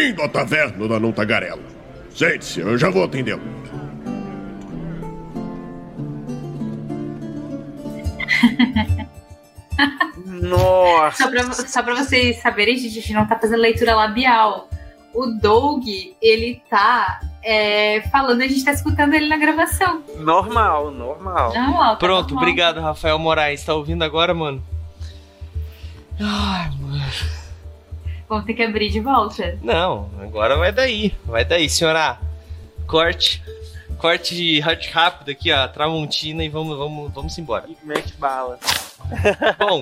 Bem-vindo à taverna da Não Tagarela. Sente-se, eu já vou atendê-lo. Nossa! Só pra, só pra vocês saberem, gente, a gente não tá fazendo leitura labial. O Doug, ele tá é, falando, a gente tá escutando ele na gravação. Normal, normal. Normal, tá Pronto, normal. obrigado, Rafael Moraes. Tá ouvindo agora, mano? Ai, mano. Vamos ter que abrir de volta. Não, agora vai daí. Vai daí, senhora. Corte. Corte rápido aqui, ó. Tramontina e vamos, vamos, vamos embora. Mete bala. Bom,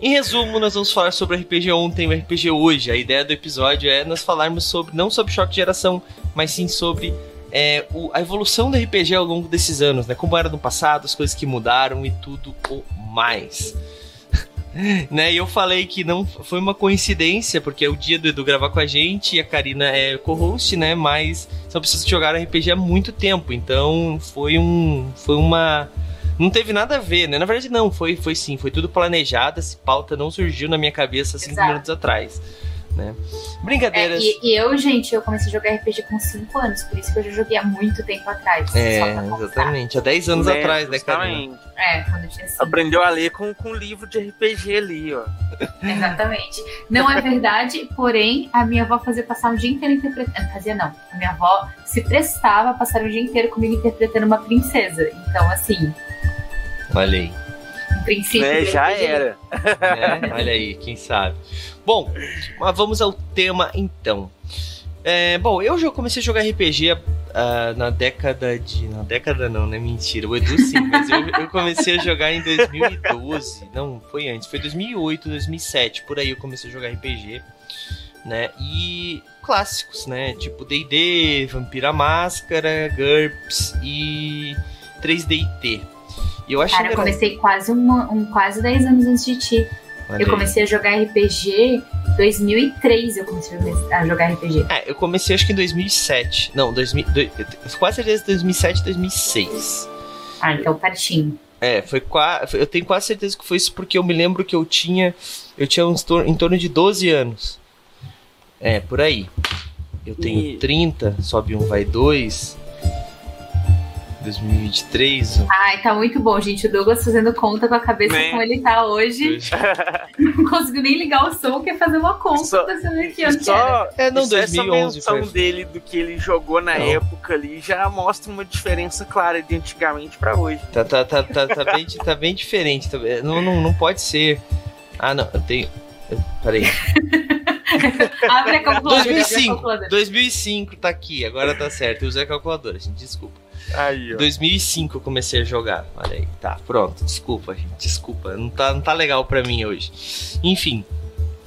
em resumo, nós vamos falar sobre RPG ontem e RPG hoje. A ideia do episódio é nós falarmos sobre não sobre choque de geração, mas sim sobre é, o- a evolução do RPG ao longo desses anos, né? Como era no passado, as coisas que mudaram e tudo o mais. né? E eu falei que não foi uma coincidência, porque é o dia do Edu gravar com a gente e a Karina é co-host, né? Mas são pessoas que jogaram RPG há muito tempo, então foi um foi uma não teve nada a ver, né? Na verdade, não, foi, foi sim, foi tudo planejado. Essa pauta não surgiu na minha cabeça cinco Exato. minutos atrás, né? É, Brincadeiras. e, e eu, gente, eu comecei a jogar RPG com 5 anos, por isso que eu já joguei há muito tempo atrás. É, exatamente. Há 10 anos Né, atrás, né, justamente. É, quando eu tinha 5. Aprendeu a ler com, com um livro de RPG ali, ó. Exatamente. Não é verdade, porém, a minha avó fazia passar um dia inteiro interpretando. Fazia não. A minha avó se prestava a passar um dia inteiro comigo interpretando uma princesa. Então, assim, Olha aí. Princípio. Né, já RPG, era. né? Olha aí, quem sabe. Bom, mas vamos ao tema então. É, bom, eu já comecei a jogar RPG ah, na década de. Na década não, né? Mentira. O Edu sim, mas eu, eu comecei a jogar em 2012. Não, foi antes. Foi 2008, 2007. Por aí eu comecei a jogar RPG. Né? E clássicos, né? Tipo DD, Vampira Máscara, GURPS e 3DT. E eu acho Cara, eu comecei quase, um, um, quase 10 anos antes de ti. Olha Eu aí. comecei a jogar RPG em 2003. Eu comecei a jogar RPG. É, eu comecei acho que em 2007. Não, 2000, dois, eu tenho quase certeza 2007, 2006. Ah, então pertinho. É, foi quase. Eu tenho quase certeza que foi isso porque eu me lembro que eu tinha. Eu tinha uns tor- em torno de 12 anos. É, por aí. Eu tenho E- 30, sobe um, vai dois. 2023. um. Ai, tá muito bom, gente. O Douglas fazendo conta com a cabeça Né? como ele tá hoje. Não conseguiu nem ligar o som, quer fazer uma conta. Só- tá aqui, era. Só, É, não, só essa 2011 menção dele do que ele jogou na Não. época ali já mostra uma diferença clara de antigamente pra hoje. Tá, tá, tá, tá, tá, bem, tá bem diferente. tá- não, não, não pode ser. Ah, não, eu tenho. eu- Peraí. Abre a calculadora. abre a 2005. calculadora. 2005 tá aqui, agora tá certo. Eu usei a calculadora, gente, desculpa. Aí, ó. 2005 eu comecei a jogar. Olha aí, tá, pronto. Desculpa, gente, desculpa. Não tá, não tá legal pra mim hoje. Enfim.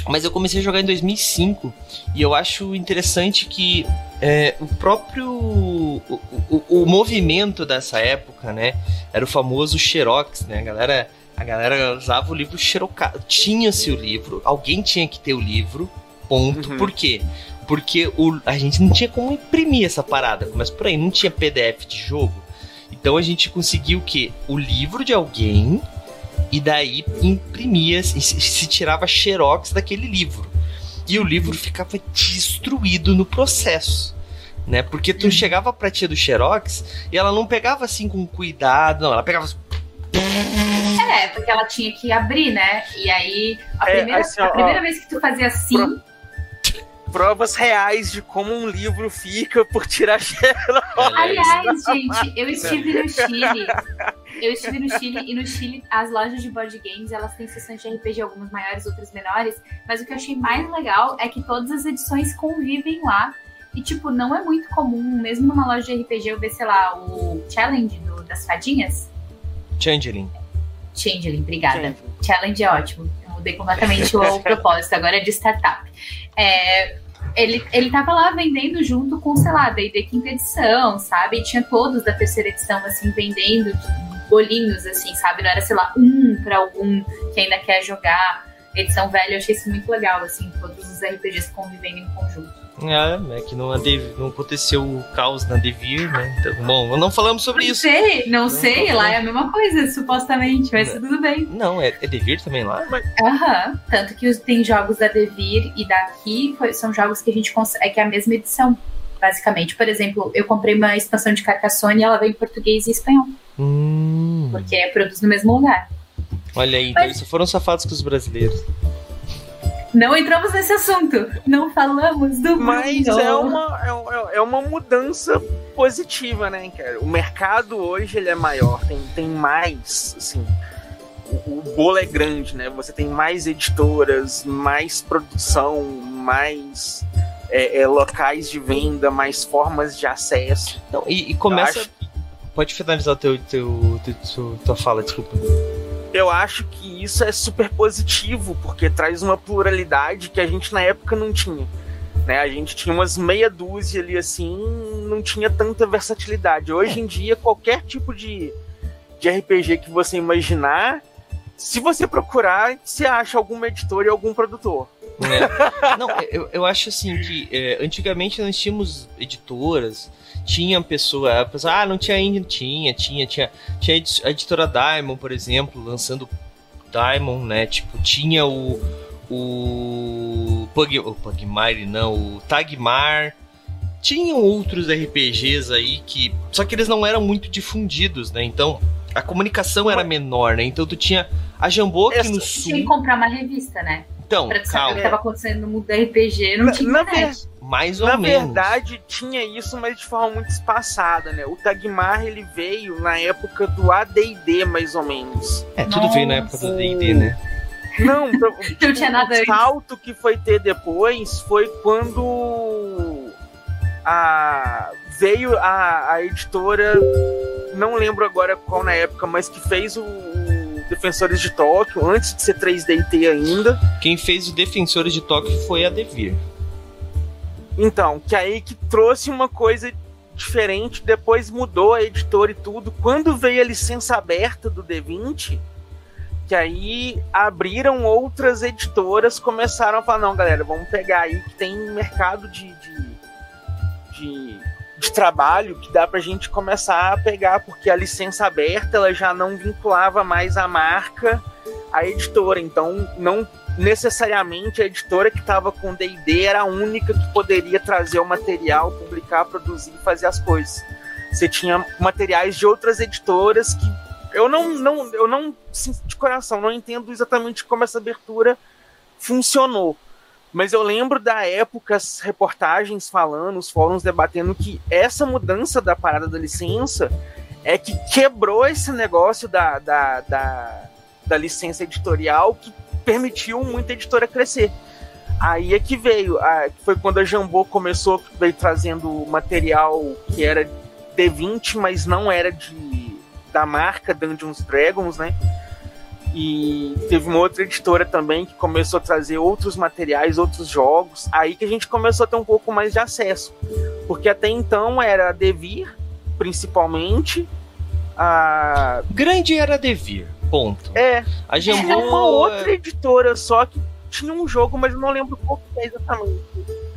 Mas eu comecei a jogar em 2005 e eu acho interessante que é, o próprio. O, o, o movimento dessa época, né? Era o famoso Xerox, né? A galera, a galera usava o livro xerocado. Tinha-se o livro, alguém tinha que ter o livro, ponto. Uhum. Por quê? Porque o, a gente não tinha como imprimir essa parada, mas por aí não tinha PDF de jogo. Então a gente conseguiu o quê? O livro de alguém e daí imprimia, se, se tirava xerox daquele livro. E o livro ficava destruído no processo. Né? Porque tu chegava pra tia do xerox e ela não pegava assim com cuidado, não, ela pegava assim, É, porque ela tinha que abrir, né? E aí, a É, primeira, assim, ó, a primeira ó. vez que tu fazia assim, Provas reais de como um livro fica por tirar xerox. Aliás, gente, eu estive no Chile. Eu estive no Chile e no Chile as lojas de board games elas têm sessões de RPG, algumas maiores, outras menores. Mas o que eu achei mais legal é que todas as edições convivem lá. E, tipo, não é muito comum, mesmo numa loja de RPG, eu ver, sei lá, o challenge do- das fadinhas. Changeling. Changeling, obrigada. Challenge é ótimo. Eu mudei completamente o, o propósito, agora é de startup. É, ele, ele tava lá vendendo junto com, sei lá, D&D quinta edição, sabe? E tinha todos da terceira edição, assim, vendendo bolinhos, assim, sabe? Não era, sei lá, um pra algum que ainda quer jogar edição velha. Eu achei isso muito legal, assim, todos os RPGs convivendo em conjunto. É, é que não, não aconteceu o caos na Devir, né? Então, bom, não falamos sobre não isso. Sei, não, não sei, lá é a mesma coisa, supostamente, mas não, tudo bem. Não, é, é Devir também lá? Aham, uhum. tanto que tem jogos da Devir e daqui foi, são jogos que a gente consegue, é que é a mesma edição, basicamente. Por exemplo, eu comprei uma expansão de Carcassonne e ela veio em português e espanhol. Hum. Porque é produzido no mesmo lugar. Olha aí, então eles foram safados com os brasileiros. Não entramos nesse assunto. Não falamos do Mas mundo. é uma, é, é uma mudança positiva, né, cara? O mercado hoje ele é maior, tem, tem mais, assim, o, o bolo é grande, né? Você tem mais editoras, mais produção, mais é, é, locais de venda, mais formas de acesso. Não, e, e começa. Acho... Pode finalizar teu, teu, teu, teu, tua fala, desculpa eu acho que isso é super positivo, porque traz uma pluralidade que a gente na época não tinha. Né? A gente tinha umas meia dúzia ali assim, não tinha tanta versatilidade. Hoje em dia, qualquer tipo de, de RPG que você imaginar, se você procurar, você acha alguma editora e algum produtor. É. Não, eu, eu acho assim que é, antigamente nós tínhamos editoras tinha pessoa, a pessoa, ah, não tinha ainda, tinha, tinha, tinha, tinha a editora Diamond, por exemplo, lançando Diamond, né? Tipo, tinha o o Pug, o Pugmire, não, o Tagmar. Tinham outros RPGs aí que, só que eles não eram muito difundidos, né? Então, a comunicação era menor, né? Então tu tinha a Jambô que no sul. Tinha que comprar uma revista, né? Então, pra saber calma. o que estava acontecendo no mundo do RPG, não na, tinha na Ver... Mais ou na menos. Na verdade, tinha isso, mas de forma muito espaçada, né? O Tagmar, ele veio na época do AD&D, mais ou menos. É, tudo Nossa. veio na época do AD&D, né? Não, não tinha nada O salto que foi ter depois foi quando a veio a, a editora, não lembro agora qual na época, mas que fez o Defensores de Tóquio, antes de ser 3DT ainda. Quem fez o Defensores de Tóquio foi a Devir. Então, que aí que trouxe uma coisa diferente, depois mudou a editora e tudo. Quando veio a licença aberta do D20, que aí abriram outras editoras, começaram a falar, não, galera, vamos pegar aí que tem mercado de, de, de de trabalho que dá para a gente começar a pegar, porque a licença aberta ela já não vinculava mais a marca à editora, então não necessariamente a editora que estava com D&D era a única que poderia trazer o material, publicar, produzir fazer as coisas. Você tinha materiais de outras editoras que eu não, não, eu não de coração não entendo exatamente como essa abertura funcionou mas eu lembro da época, as reportagens falando, os fóruns debatendo que essa mudança da parada da licença é que quebrou esse negócio da, da, da, da licença editorial que permitiu muita editora crescer. Aí é que veio, a, foi quando a Jambô começou, veio trazendo material que era D20, mas não era de da marca Dungeons Dragons, né? E teve uma outra editora também que começou a trazer outros materiais, outros jogos. Aí que a gente começou a ter um pouco mais de acesso. Porque até então era a Devir, principalmente. A. Grande era a Devir, ponto. É. A Jambô... Tinha uma outra editora só que tinha um jogo, mas eu não lembro qual que é exatamente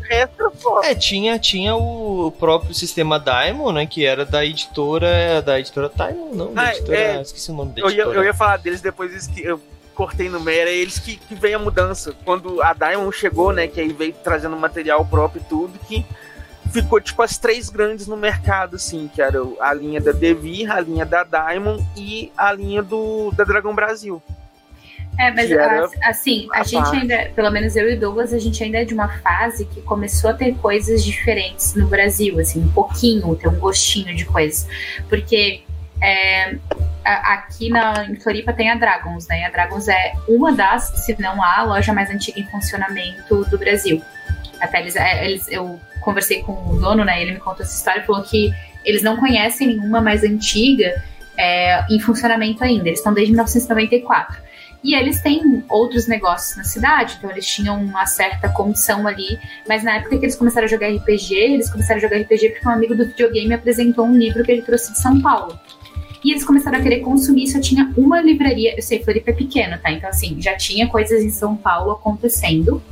resto só. É, tinha, tinha o próprio sistema Daimon, né? Que era da editora. Da editora Daimon, não, da ah, editora. É, esqueci o nome da editora. Eu ia, eu ia falar deles depois que eu cortei no meio, era eles que, que veio a mudança. Quando a Diamond chegou, né? Que aí veio trazendo material próprio e tudo, que ficou tipo as três grandes no mercado, assim, que era a linha da Devir, a linha da Diamond e a linha do da Dragão Brasil. É, mas assim, a, a gente ainda, pelo menos eu e Douglas, a gente ainda é de uma fase que começou a ter coisas diferentes no Brasil, assim, um pouquinho, ter um gostinho de coisas. Porque é, aqui na, em Floripa tem a Dragons, né? A Dragons é uma das, se não a loja mais antiga em funcionamento do Brasil. Até eles, é, eles eu conversei com o dono, né? Ele me contou essa história e falou que eles não conhecem nenhuma mais antiga é, em funcionamento ainda. Eles estão desde 1994. E eles têm outros negócios na cidade, então eles tinham uma certa condição ali. Mas na época que eles começaram a jogar RPG, eles começaram a jogar RPG porque um amigo do videogame apresentou um livro que ele trouxe de São Paulo. E eles começaram a querer consumir, só tinha uma livraria. Eu sei, Floripa é pequena, tá? Então, assim, já tinha coisas em São Paulo acontecendo.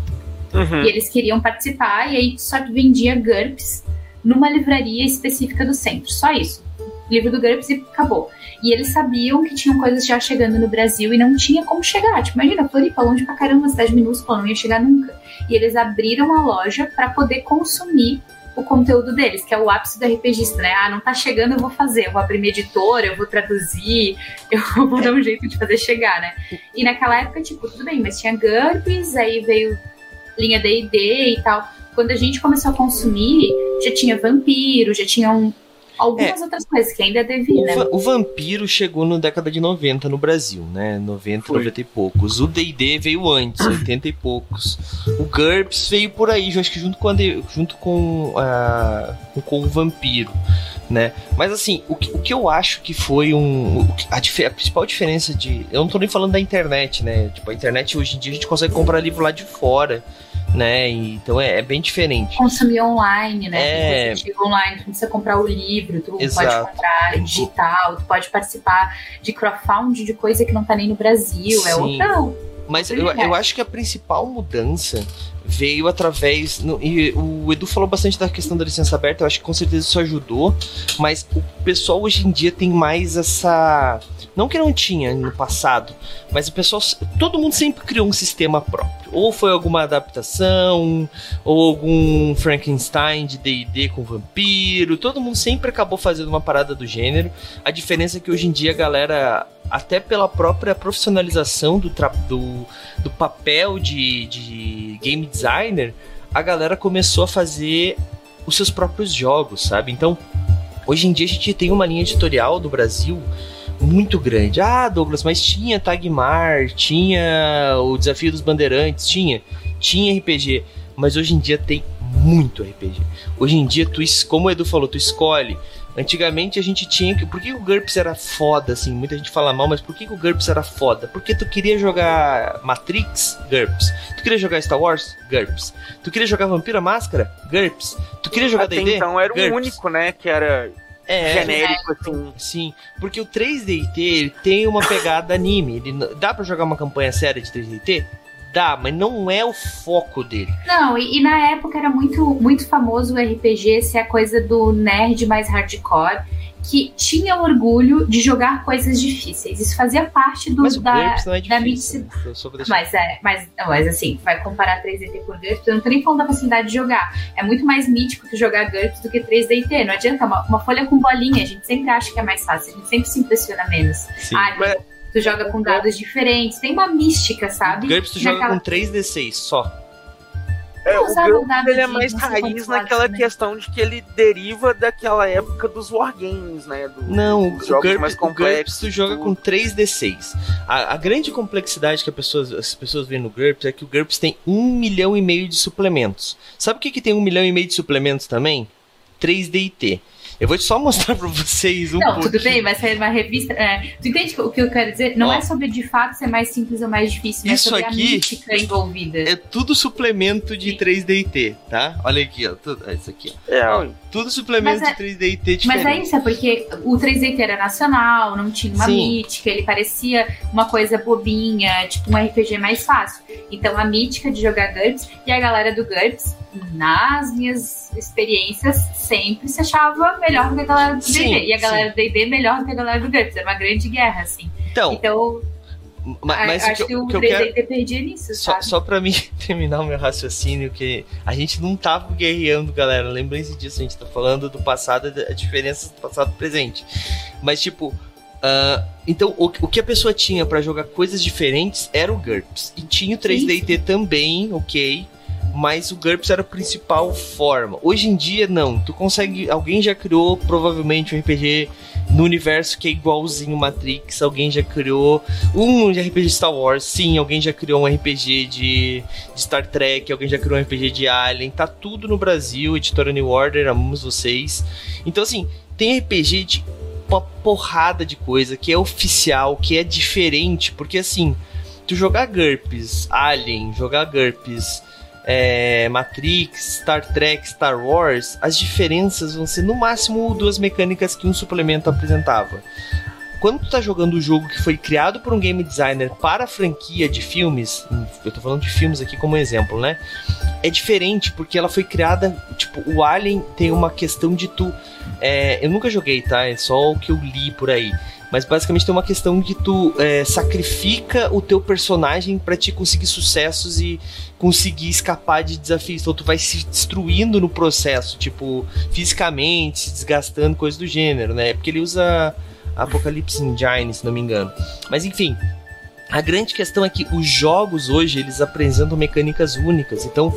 Uhum. E eles queriam participar, e aí só vendia GURPS numa livraria específica do centro. Só isso. Livro do GURPS e acabou. E eles sabiam que tinham coisas já chegando no Brasil e não tinha como chegar. Tipo, imagina, Floripa, longe pra caramba, cidade minúscula, não ia chegar nunca. E eles abriram a loja para poder consumir o conteúdo deles, que é o ápice do RPGista, né? Ah, não tá chegando, eu vou fazer, eu vou abrir minha editora, eu vou traduzir, eu vou dar um jeito de fazer chegar, né? E naquela época, tipo, tudo bem, mas tinha GURPS, aí veio linha D&D e tal. Quando a gente começou a consumir, já tinha vampiro, já tinha um, algumas é, outras coisas que ainda devia, né? O vampiro chegou na década de 90 no Brasil, né? 90, Foi. 90 e poucos. O D&D veio antes, 80 e poucos. O GURPS veio por aí, acho que junto com, a, junto com, uh, com o vampiro. Né? Mas assim, o que, o que eu acho que foi um. A, a, principal diferença de. Eu não tô nem falando da internet, né? Tipo, a internet hoje em dia a gente consegue comprar livro lá de fora né? então é, é, bem diferente. Consumir online, né? É... online, tu precisa comprar o livro, tu Exato. pode comprar digital, tu pode participar de crowdfunding de coisa que não tá nem no Brasil, é Sim. é outra. Mas eu, eu acho que a principal mudança veio através. No, e o Edu falou bastante da questão da licença aberta, eu acho que com certeza isso ajudou, mas o pessoal hoje em dia tem mais essa não que não tinha no passado, mas o pessoal. Todo mundo sempre criou um sistema próprio. Ou foi alguma adaptação, ou algum Frankenstein de DD com vampiro. Todo mundo sempre acabou fazendo uma parada do gênero. A diferença é que hoje em dia a galera até pela própria profissionalização do, do, do papel de, de game designer, a galera começou a fazer os seus próprios jogos, sabe? Então, hoje em dia a gente tem uma linha editorial do Brasil muito grande. Ah, Douglas, mas tinha Tagmar, tinha o Desafio dos Bandeirantes, tinha, tinha RPG, mas hoje em dia tem muito RPG. Hoje em dia, tu, como o Edu falou, tu escolhe. Antigamente a gente tinha que. Por que o GURPS era foda, assim? Muita gente fala mal, mas por que o GURPS era foda? Porque tu queria jogar Matrix? GURPS. Tu queria jogar Star Wars? GURPS. Tu queria jogar Vampira Máscara? GURPS. Tu queria jogar D&D? então era o único, né? Que era é, genérico, assim. Sim, porque o 3DT ele tem uma pegada anime. Ele, dá para jogar uma campanha séria de 3DT? Dá, mas não é o foco dele. Não, e, e, na época era muito, muito famoso o RPG ser a coisa do nerd mais hardcore que tinha orgulho de jogar coisas difíceis. Isso fazia parte do mas da, não é difícil, da Mas é, mas, não, mas assim, vai comparar 3DT por GURPS, eu não tô nem falando da facilidade de jogar. É muito mais mítico tu jogar GURPS do que 3DT. Não adianta, uma, uma folha com bolinha, a gente sempre acha que é mais fácil, a gente sempre se impressiona menos. Sim, ah, mas... tu joga com dados diferentes, tem uma mística, sabe? GURPS tu joga com 3D6 só. É, o GURPS ele é mais raiz naquela né? questão de que ele deriva daquela época dos wargames, né? Do, não, o GURPS, mais complexos, o GURPS tu joga com 3D6. A, a, grande complexidade que pessoas, as pessoas veem no GURPS é que o GURPS tem um milhão e meio de suplementos. Sabe o que, que tem um milhão e meio de suplementos também? 3DT. Eu vou só mostrar pra vocês um Não, pouquinho. tudo bem, vai sair uma revista. É, tu entende o que eu quero dizer? Não Ó, é sobre de fato ser mais simples ou mais difícil, isso é sobre aqui a mística envolvida. É tudo suplemento de 3DT, tá? Olha aqui, ó. Tudo, é isso aqui, ó. É, tudo suplemento é, de 3DT diferente. Mas é isso, é porque o 3DT era nacional, não tinha uma Sim. mítica, ele parecia uma coisa bobinha, tipo um RPG mais fácil. Então a mítica de jogar GURPS e a galera do GURPS, nas minhas experiências, sempre se achava melhor do que a galera do D&D. E a galera do D&D melhor do que a galera do GURPS. Era uma grande guerra, assim. Então... então mas, acho que, o que eu quero... perdia nisso, só, sabe? Só pra mim terminar o meu raciocínio, que a gente não tava guerreando, galera. Lembrem-se disso, a gente tá falando do passado, a diferença do passado e presente. Mas, tipo, uh, então o, o, que a pessoa tinha para jogar coisas diferentes era o GURPS. E tinha o 3DT também, ok mas o GURPS era a principal forma. Hoje em dia, não. Tu consegue. Alguém já criou provavelmente um RPG no universo que é igualzinho Matrix. Alguém já criou um RPG de Star Wars. Sim, alguém já criou um RPG de, de, Star Trek. Alguém já criou um RPG de Alien. Tá tudo no Brasil. Editora New Order, amamos vocês. Então, assim, tem RPG de uma porrada de coisa que é oficial, que é diferente. Porque, assim, tu jogar GURPS, Alien, jogar GURPS é, Matrix, Star Trek, Star Wars, as diferenças vão ser no máximo duas mecânicas que um suplemento apresentava. Quando tu tá jogando um jogo que foi criado por um game designer para a franquia de filmes, eu tô falando de filmes aqui como exemplo, né? É diferente porque ela foi criada, tipo, o Alien tem uma questão de tu. É, eu nunca joguei, tá? É só o que eu li por aí. Mas basicamente tem uma questão de tu é, sacrifica o teu personagem para te conseguir sucessos e conseguir escapar de desafios. Então tu vai se destruindo no processo, tipo, fisicamente, se desgastando, coisas do gênero, né? Porque ele usa Apocalypse Engine, se não me engano. Mas enfim, a grande questão é que os jogos hoje eles apresentam mecânicas únicas. Então,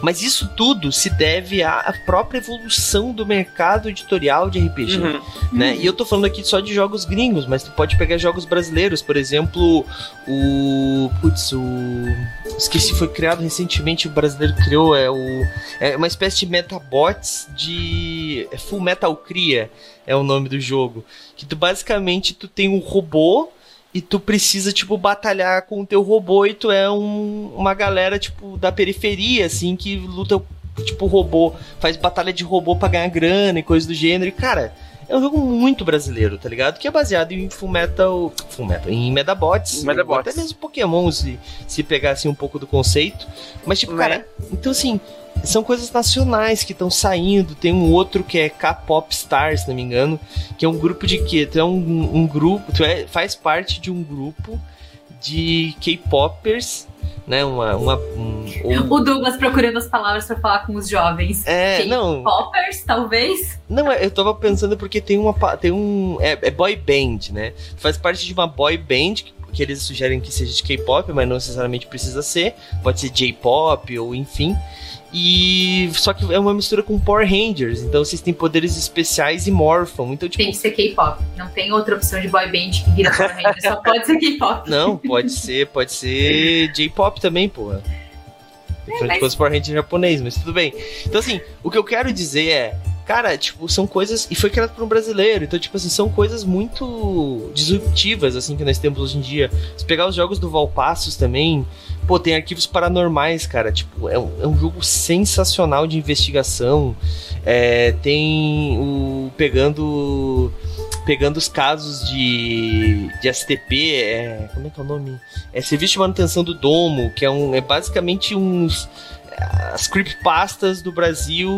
mas isso tudo se deve à própria evolução do mercado editorial de RPG, uhum. né? E eu tô falando aqui só de jogos gringos, mas tu pode pegar jogos brasileiros, por exemplo, o putz, o esqueci foi criado recentemente, o brasileiro criou é o é uma espécie de metabots de é Full Metal Cria é o nome do jogo, que tu basicamente tu tem um robô e tu precisa, tipo, batalhar com o teu robô e tu é um, uma galera, tipo, da periferia, assim, que luta, tipo, robô, faz batalha de robô pra ganhar grana e coisa do gênero. E, cara, é um jogo muito brasileiro, tá ligado? Que é baseado em Fullmetal... Fullmetal, em Medabots. Medabots. Até mesmo Pokémon, se, se pegasse um pouco do conceito. Mas, tipo, cara, é? então, assim são coisas nacionais que estão saindo. Tem um outro que é K-Pop Stars, se não me engano, que é um grupo de quê? Tu é um, um grupo, tu é, faz parte de um grupo de K-Popers, né? Uma, uma um, O Douglas procurando as palavras para falar com os jovens. É, não. Poppers, talvez? Não, eu tava pensando porque tem uma tem um é, é boy band, né? Faz parte de uma boy band que, que eles sugerem que seja de K-pop, mas não necessariamente precisa ser. Pode ser J-pop ou enfim. E só que é uma mistura com Power Rangers, então vocês têm poderes especiais e morfam. Então, tipo... Tem que ser K-pop. Não tem outra opção de boy band que vira Power Rangers, só pode ser K-pop. Não, pode ser, pode ser J-pop também, porra. É, mas... fosse Power Ranger japonês, mas tudo bem. Então, assim, o que eu quero dizer é. Cara, tipo, são coisas. E foi criado por um brasileiro. Então, tipo assim, são coisas muito disruptivas, assim, que nós temos hoje em dia. Se pegar os jogos do Valpassos também, Pô, tem arquivos paranormais, cara. Tipo, é um, é um jogo sensacional de investigação. É, tem o. Pegando. Pegando os casos de, de STP, é, como é que é o nome? É Serviço de Manutenção do Domo, que é, um, é basicamente uns as creepypastas do Brasil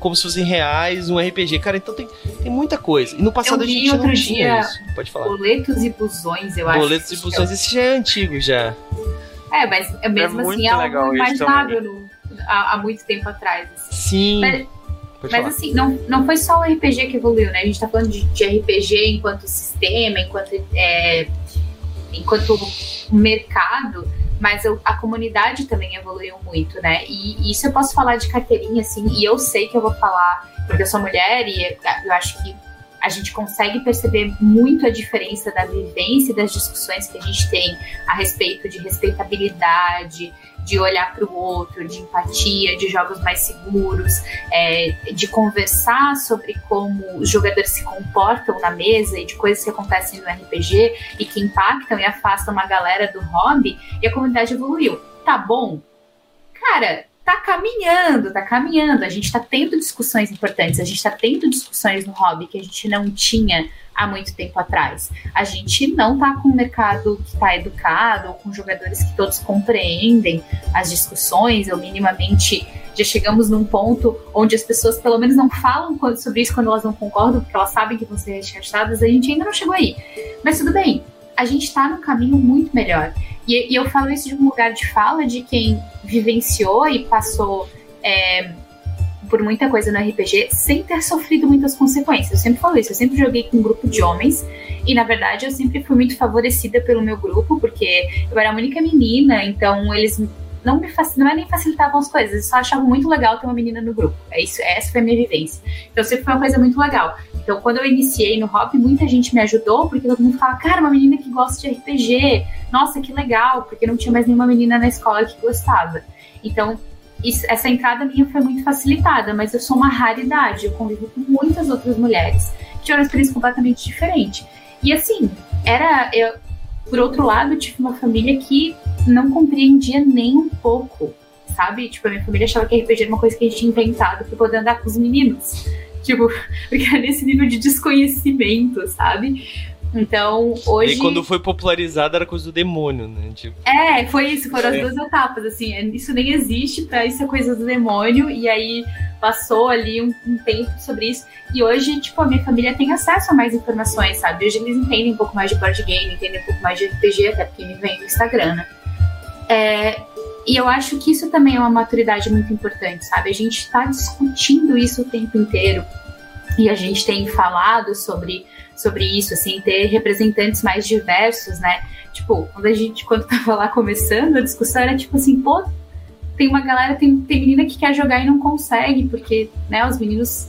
como se fossem reais, um RPG. Cara, então tem, tem muita coisa. E no passado a gente outro não dia tinha isso. Pode falar. Boletos e busões, eu acho. Boletos e busões, esse já é antigo já. É, mas é mesmo é assim é algo imaginável há, há, muito tempo atrás. Assim. Sim. Mas, mas assim, não, não foi só o RPG que evoluiu, né? A gente tá falando de, de RPG enquanto sistema, enquanto, é, enquanto mercado, mas eu, a comunidade também evoluiu muito, né? E, e, isso eu posso falar de carteirinha, assim, e eu sei que eu vou falar porque eu sou mulher e eu acho que a gente consegue perceber muito a diferença da vivência e das discussões que a gente tem a respeito de respeitabilidade, de olhar para o outro, de empatia, de jogos mais seguros, é, de conversar sobre como os jogadores se comportam na mesa e de coisas que acontecem no RPG e que impactam e afastam uma galera do hobby, e a comunidade evoluiu. Tá bom? Cara, tá caminhando, tá caminhando. A gente tá tendo discussões importantes, a gente tá tendo discussões no hobby que a gente não tinha há muito tempo atrás. A gente não tá com um mercado que tá educado, ou com jogadores que todos compreendem as discussões, ou minimamente já chegamos num ponto onde as pessoas pelo menos não falam sobre isso quando elas não concordam, porque elas sabem que vão ser rechaçadas, a gente ainda não chegou aí. Mas tudo bem, a gente está no caminho muito melhor. E, e, eu falo isso de um lugar de fala de quem vivenciou e passou é, por muita coisa no RPG sem ter sofrido muitas consequências. Eu sempre falo isso, eu sempre joguei com um grupo de homens e na verdade eu sempre fui muito favorecida pelo meu grupo, porque eu era a única menina, então eles não me não é nem facilitavam as coisas, eles só achavam muito legal ter uma menina no grupo. É isso, essa foi a minha vivência. Então sempre foi uma coisa muito legal. Então, quando eu iniciei no hobby, muita gente me ajudou, porque todo mundo fala, cara, uma menina que gosta de RPG, nossa, que legal, porque não tinha mais nenhuma menina na escola que gostava. Então, isso, essa entrada minha foi muito facilitada, mas eu sou uma raridade, eu convivo com muitas outras mulheres que tinham uma experiência completamente diferente. E assim, era. Eu, por outro lado, eu tive uma família que não compreendia nem um pouco, sabe? Tipo, a minha família achava que RPG era uma coisa que a gente tinha inventado pra poder andar com os meninos. Tipo, porque era nesse nível de desconhecimento, sabe? Então, hoje. E quando foi popularizado era coisa do demônio, né? Tipo... É, foi isso, foram as é. duas etapas, assim. É, isso nem existe, pra isso é coisa do demônio. E aí passou ali um, um, tempo sobre isso. E hoje, tipo, a minha família tem acesso a mais informações, sabe? Hoje eles entendem um pouco mais de board game, entendem um pouco mais de RPG, até porque me vem no Instagram, né? É, e eu acho que isso também é uma maturidade muito importante, sabe? A gente está discutindo isso o tempo inteiro. E a gente tem falado sobre sobre isso, assim, ter representantes mais diversos, né? Tipo, quando a gente, quando tava lá começando, a discussão era tipo assim, pô, tem uma galera, tem, tem menina que quer jogar e não consegue, porque, né, os meninos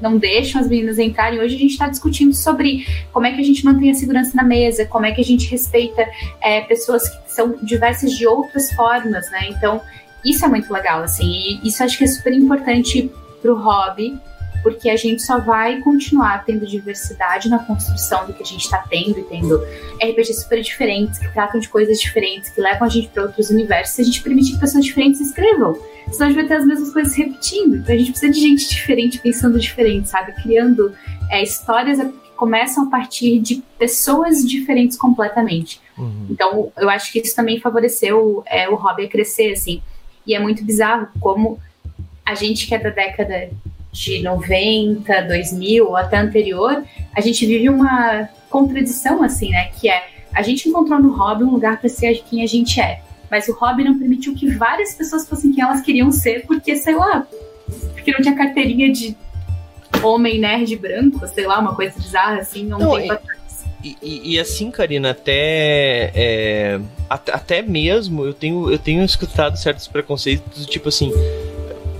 não deixam as meninas entrarem. Hoje a gente está discutindo sobre como é que a gente mantém a segurança na mesa, como é que a gente respeita é, pessoas que são diversas de outras formas, né? Então, isso é muito legal, assim, e isso acho que é super importante pro hobby, porque a gente só vai continuar tendo diversidade na construção do que a gente está tendo e tendo RPGs super diferentes, que tratam de coisas diferentes, que levam a gente para outros universos, se a gente permitir que pessoas diferentes escrevam. Senão a gente vai ter as mesmas coisas repetindo. Então a gente precisa de gente diferente pensando diferente, sabe? Criando é, histórias que começam a partir de pessoas diferentes completamente. Uhum. Então eu acho que isso também favoreceu é, o hobby a crescer, assim. E é muito bizarro como a gente que é da década de 90, 2000 ou até anterior, a gente vive uma contradição assim, né? Que é a gente encontrou no hobby um lugar para ser quem a gente é, mas o hobby não permitiu que várias pessoas fossem quem elas queriam ser, porque sei lá, porque não tinha carteirinha de homem nerd branco, sei lá, uma coisa bizarra assim, não, não tempo atrás. E, e, e, assim, Karina, até, é, até, até mesmo eu tenho, eu tenho escutado certos preconceitos, tipo assim,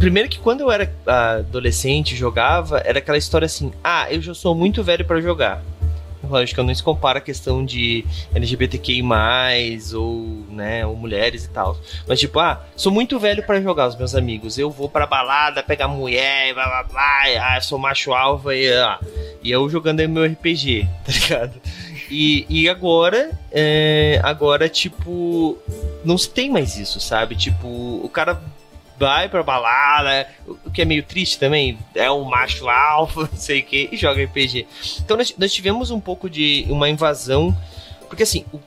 Primeiro que quando eu era adolescente, jogava, era aquela história assim: ah, eu já sou muito velho para jogar. Lógico, não se compara a questão de LGBTQI, ou, né, ou mulheres e tal. Mas, tipo, ah, sou muito velho para jogar, os meus amigos. Eu vou pra balada, pegar mulher, blá blá blá, ah, sou macho alfa e, ah, e eu jogando meu RPG, tá ligado? E, e agora, é, agora, tipo, não se tem mais isso, sabe? Tipo, o cara vai pra balada, o que é meio triste também, é um macho alfa, não sei o que, e joga RPG. Então nós, nós tivemos um pouco de uma invasão, porque assim, o,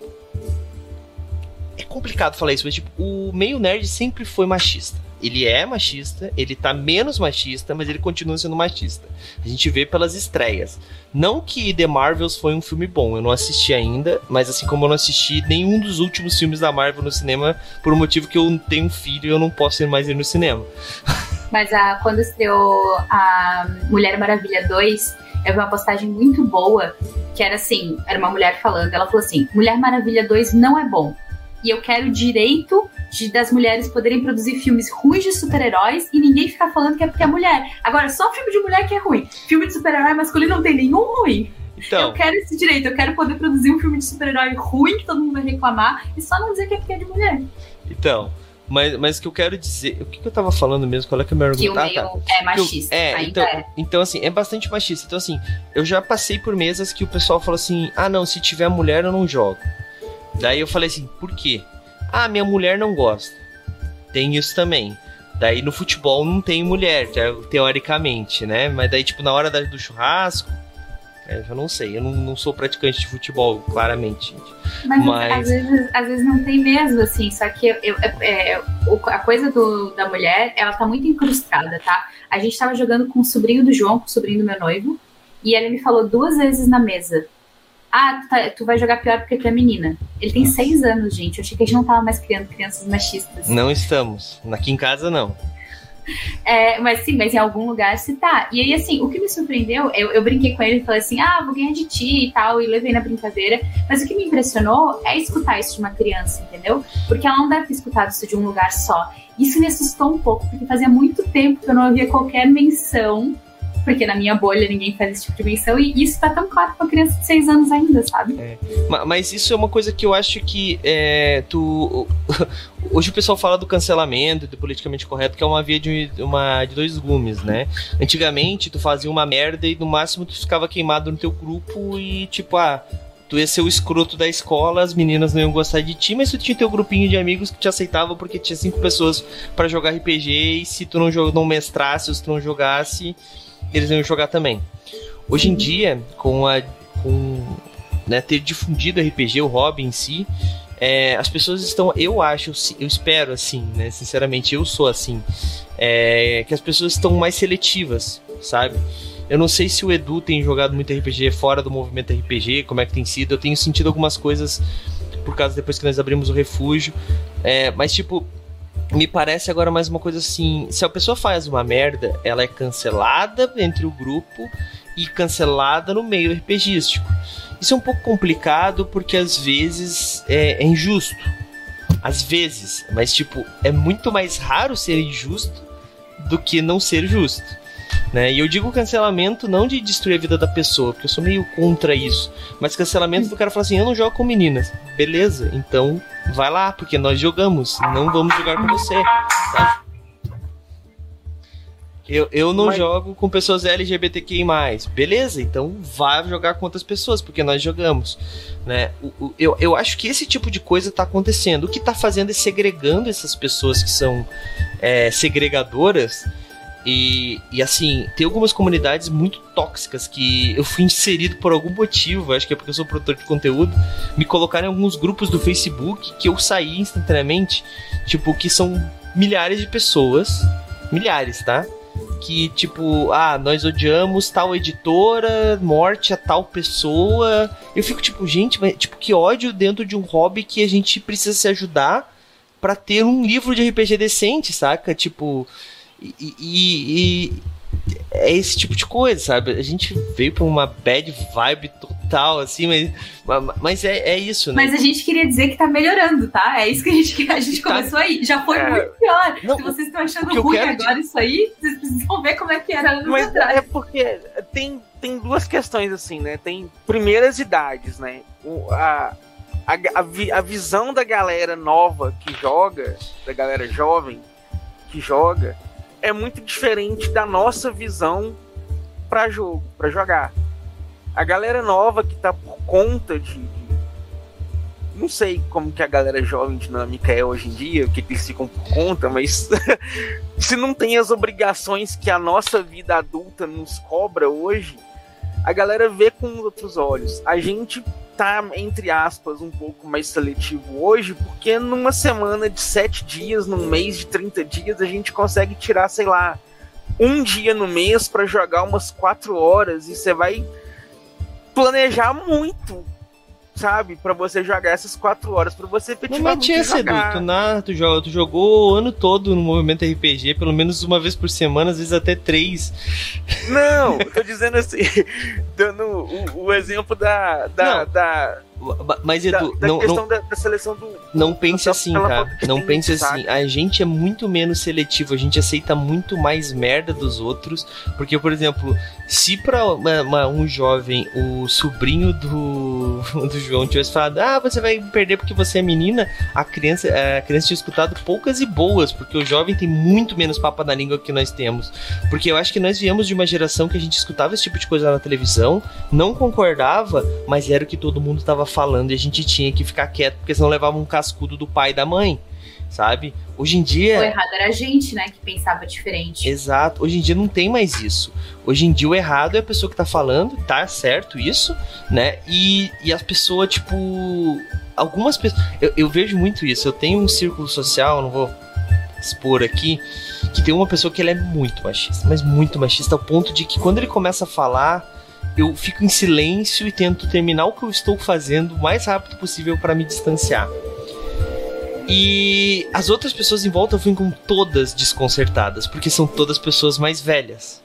é complicado falar isso, mas tipo, o meio nerd sempre foi machista ele é machista, ele tá menos machista, mas ele continua sendo machista. A gente vê pelas estreias. Não que The Marvels foi um filme bom, eu não assisti ainda, mas assim como eu não assisti nenhum dos últimos filmes da Marvel no cinema, por um motivo que eu tenho um filho e eu não posso ir mais ir no cinema. Mas a, quando estreou a Mulher Maravilha 2, eu vi uma postagem muito boa, que era assim, era uma mulher falando, ela falou assim, Mulher Maravilha 2 não é bom, e eu quero direito de, das mulheres poderem produzir filmes ruins de super-heróis e ninguém ficar falando que é porque é mulher. Agora, só filme de mulher que é ruim. Filme de super-herói masculino não tem nenhum ruim. Então, eu quero esse direito, eu quero poder produzir um filme de super-herói ruim que todo mundo vai reclamar e só não dizer que é porque é de mulher. Então, mas, mas o que eu quero dizer. O que, que eu tava falando mesmo? Qual é que é o meu argumento? Que o meio tá. é machista. Eu, é, então, é. então, assim, é bastante machista. Então, assim, eu já passei por mesas que o pessoal falou assim: ah, não, se tiver mulher eu não jogo. Daí eu falei assim: por quê? Ah, minha mulher não gosta. Tem isso também. Daí no futebol não tem mulher, teoricamente, né? Mas daí, tipo, na hora do churrasco, eu já não sei. Eu não, não, sou praticante de futebol, claramente, gente. Mas, Mas... Às, vezes, às vezes não tem mesmo, assim. Só que eu, eu, é, é a coisa do, da mulher, ela tá muito incrustada, tá? A gente tava jogando com o sobrinho do João, com o sobrinho do meu noivo. E ele me falou duas vezes na mesa: ah, tu, tá, tu, vai jogar pior porque tu é menina. Ele tem seis anos, gente. Eu achei que a gente não tava mais criando crianças machistas. Não estamos. Aqui em casa, não. É, mas sim, mas em algum lugar se tá. E aí, assim, o que me surpreendeu, eu, eu brinquei com ele e falei assim: ah, vou ganhar de ti e tal, e levei na brincadeira. Mas o que me impressionou é escutar isso de uma criança, entendeu? Porque ela não deve ter escutado isso de um lugar só. Isso me assustou um pouco, porque fazia muito tempo que eu não ouvia qualquer menção porque na minha bolha ninguém faz esse tipo de menção, e isso tá tão claro pra criança de 6 anos ainda, sabe? É. Mas isso é uma coisa que eu acho que é, tu. Hoje o pessoal fala do cancelamento, do politicamente correto, que é uma via de, uma, de dois gumes, né? Antigamente, tu fazia uma merda e no máximo tu ficava queimado no teu grupo e tipo, ah, tu ia ser o escroto da escola, as meninas não iam gostar de ti, mas tu tinha teu grupinho de amigos que te aceitavam porque tinha cinco pessoas para jogar RPG e se tu não, não mestrasse, ou se tu não jogasse, eles iam jogar também. Hoje em dia, com a com né, ter difundido RPG, o hobby em si, é, as pessoas estão, eu acho, eu espero assim, né? Sinceramente, eu sou assim, é, que as pessoas estão mais seletivas, sabe? Eu não sei se o Edu tem jogado muito RPG fora do movimento RPG, como é que tem sido. Eu tenho sentido algumas coisas por causa depois que nós abrimos o refúgio, é, mas tipo, me parece agora mais uma coisa assim: se a pessoa faz uma merda, ela é cancelada entre o grupo e cancelada no meio RPGístico. Isso é um pouco complicado porque às vezes é, é injusto. Às vezes, mas tipo, é muito mais raro ser injusto do que não ser justo. Né? E eu digo cancelamento não de destruir a vida da pessoa, porque eu sou meio contra isso, mas cancelamento do cara falar assim: eu não jogo com meninas. Beleza, então vai lá, porque nós jogamos, não vamos jogar com você. Tá? Eu, eu não Mas... jogo com pessoas LGBTQI. Beleza, então vá jogar com outras pessoas, porque nós jogamos. Né? O, o, eu, eu acho que esse tipo de coisa está acontecendo. O que está fazendo é segregando essas pessoas que são é, segregadoras e, e assim, tem algumas comunidades muito tóxicas que eu fui inserido por algum motivo, acho que é porque eu sou produtor de conteúdo, me colocaram em alguns grupos do Facebook que eu saí instantaneamente, tipo, que são milhares de pessoas, milhares, tá? Que, tipo, ah, nós odiamos tal editora, morte a tal pessoa. Eu fico, tipo, gente, mas, tipo, que ódio dentro de um hobby que a gente precisa se ajudar para ter um livro de RPG decente, saca? Tipo, e, e, e, é esse tipo de coisa, sabe? A gente veio pra uma bad vibe total, assim, mas, mas é, é isso, né? Mas a gente queria dizer que tá melhorando, tá? É isso que a gente, a gente tá... começou aí. Já foi é... muito pior. Não, Se vocês estão achando ruim agora isso aí, vocês precisam ver como é que era anos mas atrás. É porque tem, tem duas questões, assim, né? Tem primeiras idades, né? O, a, a, a, a visão da galera nova que joga, da galera jovem que joga, é muito diferente da nossa visão para jogo, para jogar. A galera nova que tá por conta de, não sei como que a galera jovem dinâmica é hoje em dia, o que eles ficam por conta, mas se não tem as obrigações que a nossa vida adulta nos cobra hoje, a galera vê com outros olhos. A gente tá, entre aspas, um pouco mais seletivo hoje, porque numa semana de sete dias, num mês de 30 dias, a gente consegue tirar, sei lá, um dia no mês para jogar umas quatro horas e você vai planejar muito sabe? para você jogar essas quatro horas, para você efetivamente Não essa, Edu, tu, na, tu, jogou, tu jogou o ano todo no movimento RPG, pelo menos uma vez por semana, às vezes até três. Não, tô dizendo assim, dando o, o exemplo da, da, da mas Edu, da, da não, questão não, da, da, seleção do. Não pense assim, tá? Não pense assim. A gente é muito menos seletivo, a gente aceita muito mais merda dos outros. Porque, por exemplo, se uma, um jovem, o sobrinho do, do João tivesse falado, ah, você vai perder porque você é menina, a criança, a criança tinha escutado poucas e boas, porque o jovem tem muito menos papa na língua que nós temos. Porque eu acho que nós viemos de uma geração que a gente escutava esse tipo de coisa na televisão, não concordava, mas era o que todo mundo estava falando e a gente tinha que ficar quieto, porque senão levava um cascudo do pai e da mãe, sabe? Hoje em dia. O errado era a gente, né, que pensava diferente. Exato. Hoje em dia não tem mais isso. Hoje em dia o errado é a pessoa que tá falando, tá certo isso, né? E, e as pessoas, tipo. Algumas pessoas. Eu, eu vejo muito isso. Eu tenho um círculo social, não vou expor aqui, que tem uma pessoa que ele é muito machista, mas muito machista, ao ponto de que quando ele começa a falar eu fico em silêncio e tento terminar o que eu estou fazendo o mais rápido possível para me distanciar. E as outras pessoas em volta ficam todas desconcertadas, porque são todas pessoas mais velhas.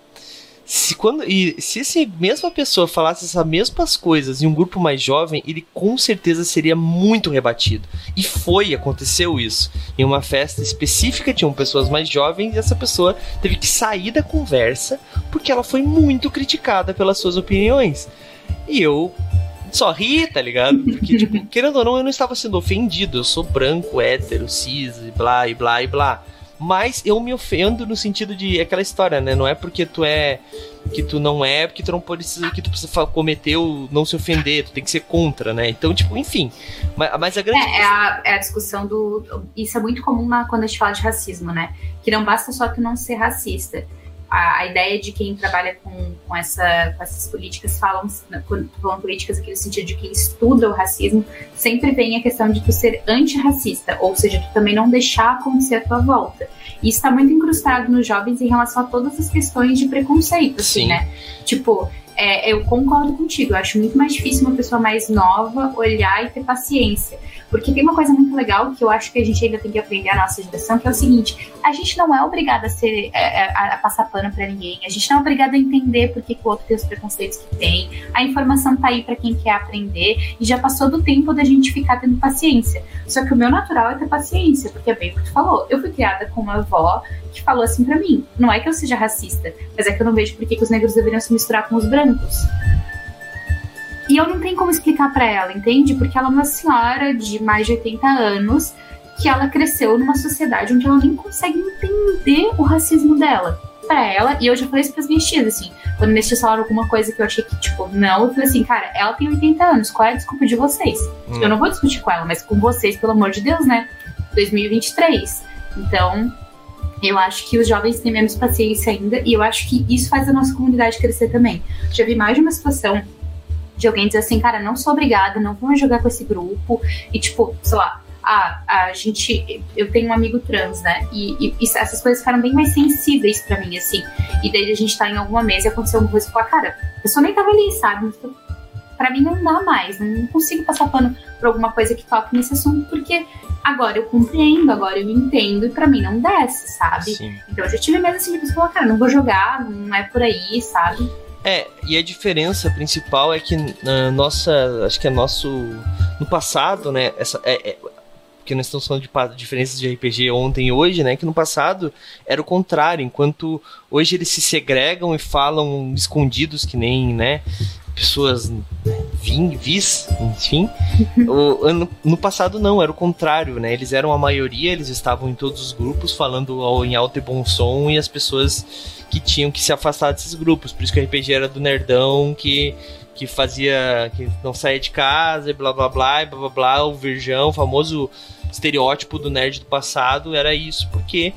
Se, quando, e se essa mesma pessoa falasse essas mesmas coisas em um grupo mais jovem, ele com certeza seria muito rebatido. E foi, aconteceu isso. Em uma festa específica, tinham pessoas mais jovens e essa pessoa teve que sair da conversa porque ela foi muito criticada pelas suas opiniões. E eu só ri, tá ligado? Porque, tipo, querendo ou não, eu não estava sendo ofendido. Eu sou branco, hétero, cis, e blá, e blá, e blá mas eu me ofendo no sentido de aquela história, né? Não é porque tu é que tu não é, porque tu não precisa que tu precisa cometer o não se ofender, tu tem que ser contra, né? Então, tipo, enfim. Mas, mas a grande é, é, a, é a discussão do isso é muito comum quando a gente fala de racismo, né? Que não basta só tu não ser racista. A, a, ideia de quem trabalha com, com, essa, com essas políticas falam, falam políticas aqui no sentido de quem estuda o racismo, sempre vem a questão de tu ser antirracista, ou seja, tu também não deixar acontecer a tua volta. E isso está muito incrustado nos jovens em relação a todas as questões de preconceito, assim, Sim. né? Tipo, é, eu concordo contigo, eu acho muito mais difícil uma pessoa mais nova olhar e ter paciência. Porque tem uma coisa muito legal que eu acho que a gente ainda tem que aprender a nossa geração, que é o seguinte: a gente não é obrigada a ser é, é, a, a passar pano para ninguém, a gente não é obrigada a entender por que, o outro tem os preconceitos que tem. A informação tá aí para quem quer aprender e já passou do tempo da gente ficar tendo paciência. Só que o meu natural é ter paciência, porque é bem o que tu falou. Eu fui criada com uma avó que falou assim para mim: não é que eu seja racista, mas é que eu não vejo por que os negros deveriam se misturar com os brancos. E eu não tenho como explicar para ela, entende? Porque ela é uma senhora de mais de 80 anos que ela cresceu numa sociedade onde ela nem consegue entender o racismo dela. Pra ela, e eu já falei isso pras minhas tias, assim, quando minhas tias falaram alguma coisa que eu achei que, tipo, não, eu falei assim, cara, ela tem 80 anos, qual é a desculpa de vocês? Hum. Eu não vou discutir com ela, mas com vocês, pelo amor de Deus, né? 2023. Então, eu acho que os jovens têm menos paciência ainda, e eu acho que isso faz a nossa comunidade crescer também. Já vi mais de uma situação de alguém dizer assim, cara, não sou obrigada, não vou jogar com esse grupo. E, tipo, sei lá, a, a gente. Eu tenho um amigo trans, né? E, e, essas coisas ficaram bem mais sensíveis para mim, assim. E daí a gente tá em alguma mesa e aconteceu alguma coisa e falou, cara, a pessoa nem tava ali, sabe? Pra mim não dá mais, não consigo passar pano por alguma coisa que toque nesse assunto, porque agora eu compreendo, agora eu entendo, e pra mim não desce, sabe? Sim. Então eu já tive medo assim de pessoa falar, cara, não vou jogar, não é por aí, sabe? É, e a diferença principal é que na nossa, acho que é nosso, no passado, né, essa, é, é, porque nós estamos falando de diferenças de RPG ontem e hoje, né, que no passado era o contrário, enquanto hoje eles se segregam e falam escondidos que nem, né, pessoas vim, vis, enfim. o, no, no, passado não, era o contrário, né? Eles eram a maioria, eles estavam em todos os grupos falando em alto e bom som e as pessoas que tinham que se afastar desses grupos. Por isso que o RPG era do nerdão que que fazia que não saía de casa, e blá blá blá, e blá blá blá, o virgão, o famoso estereótipo do nerd do passado era isso, porque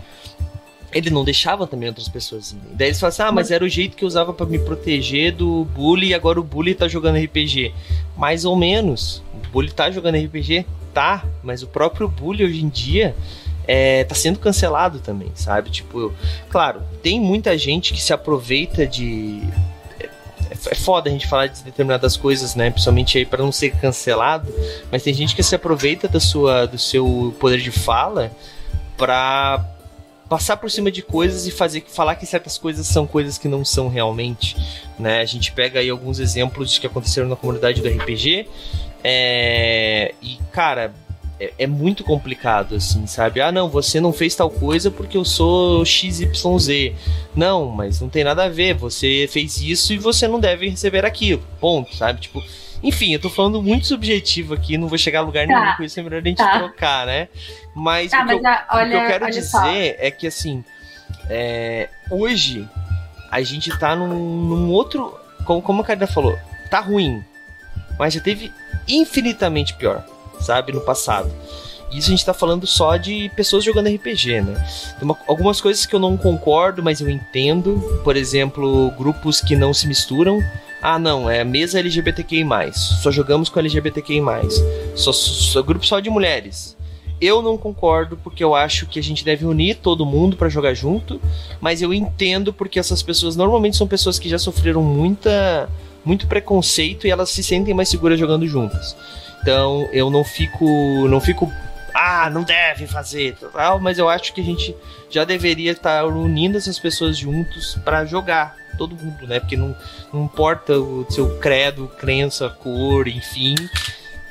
ele não deixava também outras pessoas irem. Daí eles falam assim: ah, mas era o jeito que eu usava para me proteger do bully e agora o bully tá jogando RPG. Mais ou menos. O bully tá jogando RPG? Tá, mas o próprio bully hoje em dia é, tá sendo cancelado também, sabe? Tipo, claro, tem muita gente que se aproveita de. É, é foda a gente falar de determinadas coisas, né? Principalmente aí para não ser cancelado, mas tem gente que se aproveita da sua, do seu poder de fala para passar por cima de coisas e fazer falar que certas coisas são coisas que não são realmente, né? A gente pega aí alguns exemplos que aconteceram na comunidade do RPG é, e cara é, é, muito complicado assim, sabe? Ah, não, você não fez tal coisa porque eu sou XYZ. Não, mas não tem nada a ver. Você fez isso e você não deve receber aquilo. Ponto, sabe? Tipo, enfim, eu tô falando muito subjetivo aqui, não vou chegar a lugar tá. nenhum com isso, é melhor a gente tá. trocar, né? Mas, tá, o, que mas eu, a, olha, o, que eu, quero dizer só. é que, assim, é, hoje a gente tá num, num outro. Como, como a Karina falou, tá ruim, mas já teve infinitamente pior, sabe, no passado. Isso a gente tá falando só de pessoas jogando RPG, né? Tem uma, algumas coisas que eu não concordo, mas eu entendo. Por exemplo, grupos que não se misturam. Ah, não, é mesa LGBTQI. Só jogamos com LGBTQI. Só, só, grupo só de mulheres. Eu não concordo porque eu acho que a gente deve unir todo mundo para jogar junto, mas eu entendo porque essas pessoas normalmente são pessoas que já sofreram muita muito preconceito e elas se sentem mais seguras jogando juntas. Então, eu não fico não fico ah, não deve fazer, tal, mas eu acho que a gente já deveria estar unindo essas pessoas juntos para jogar todo mundo, né? Porque não, não importa o seu credo, crença, cor, enfim,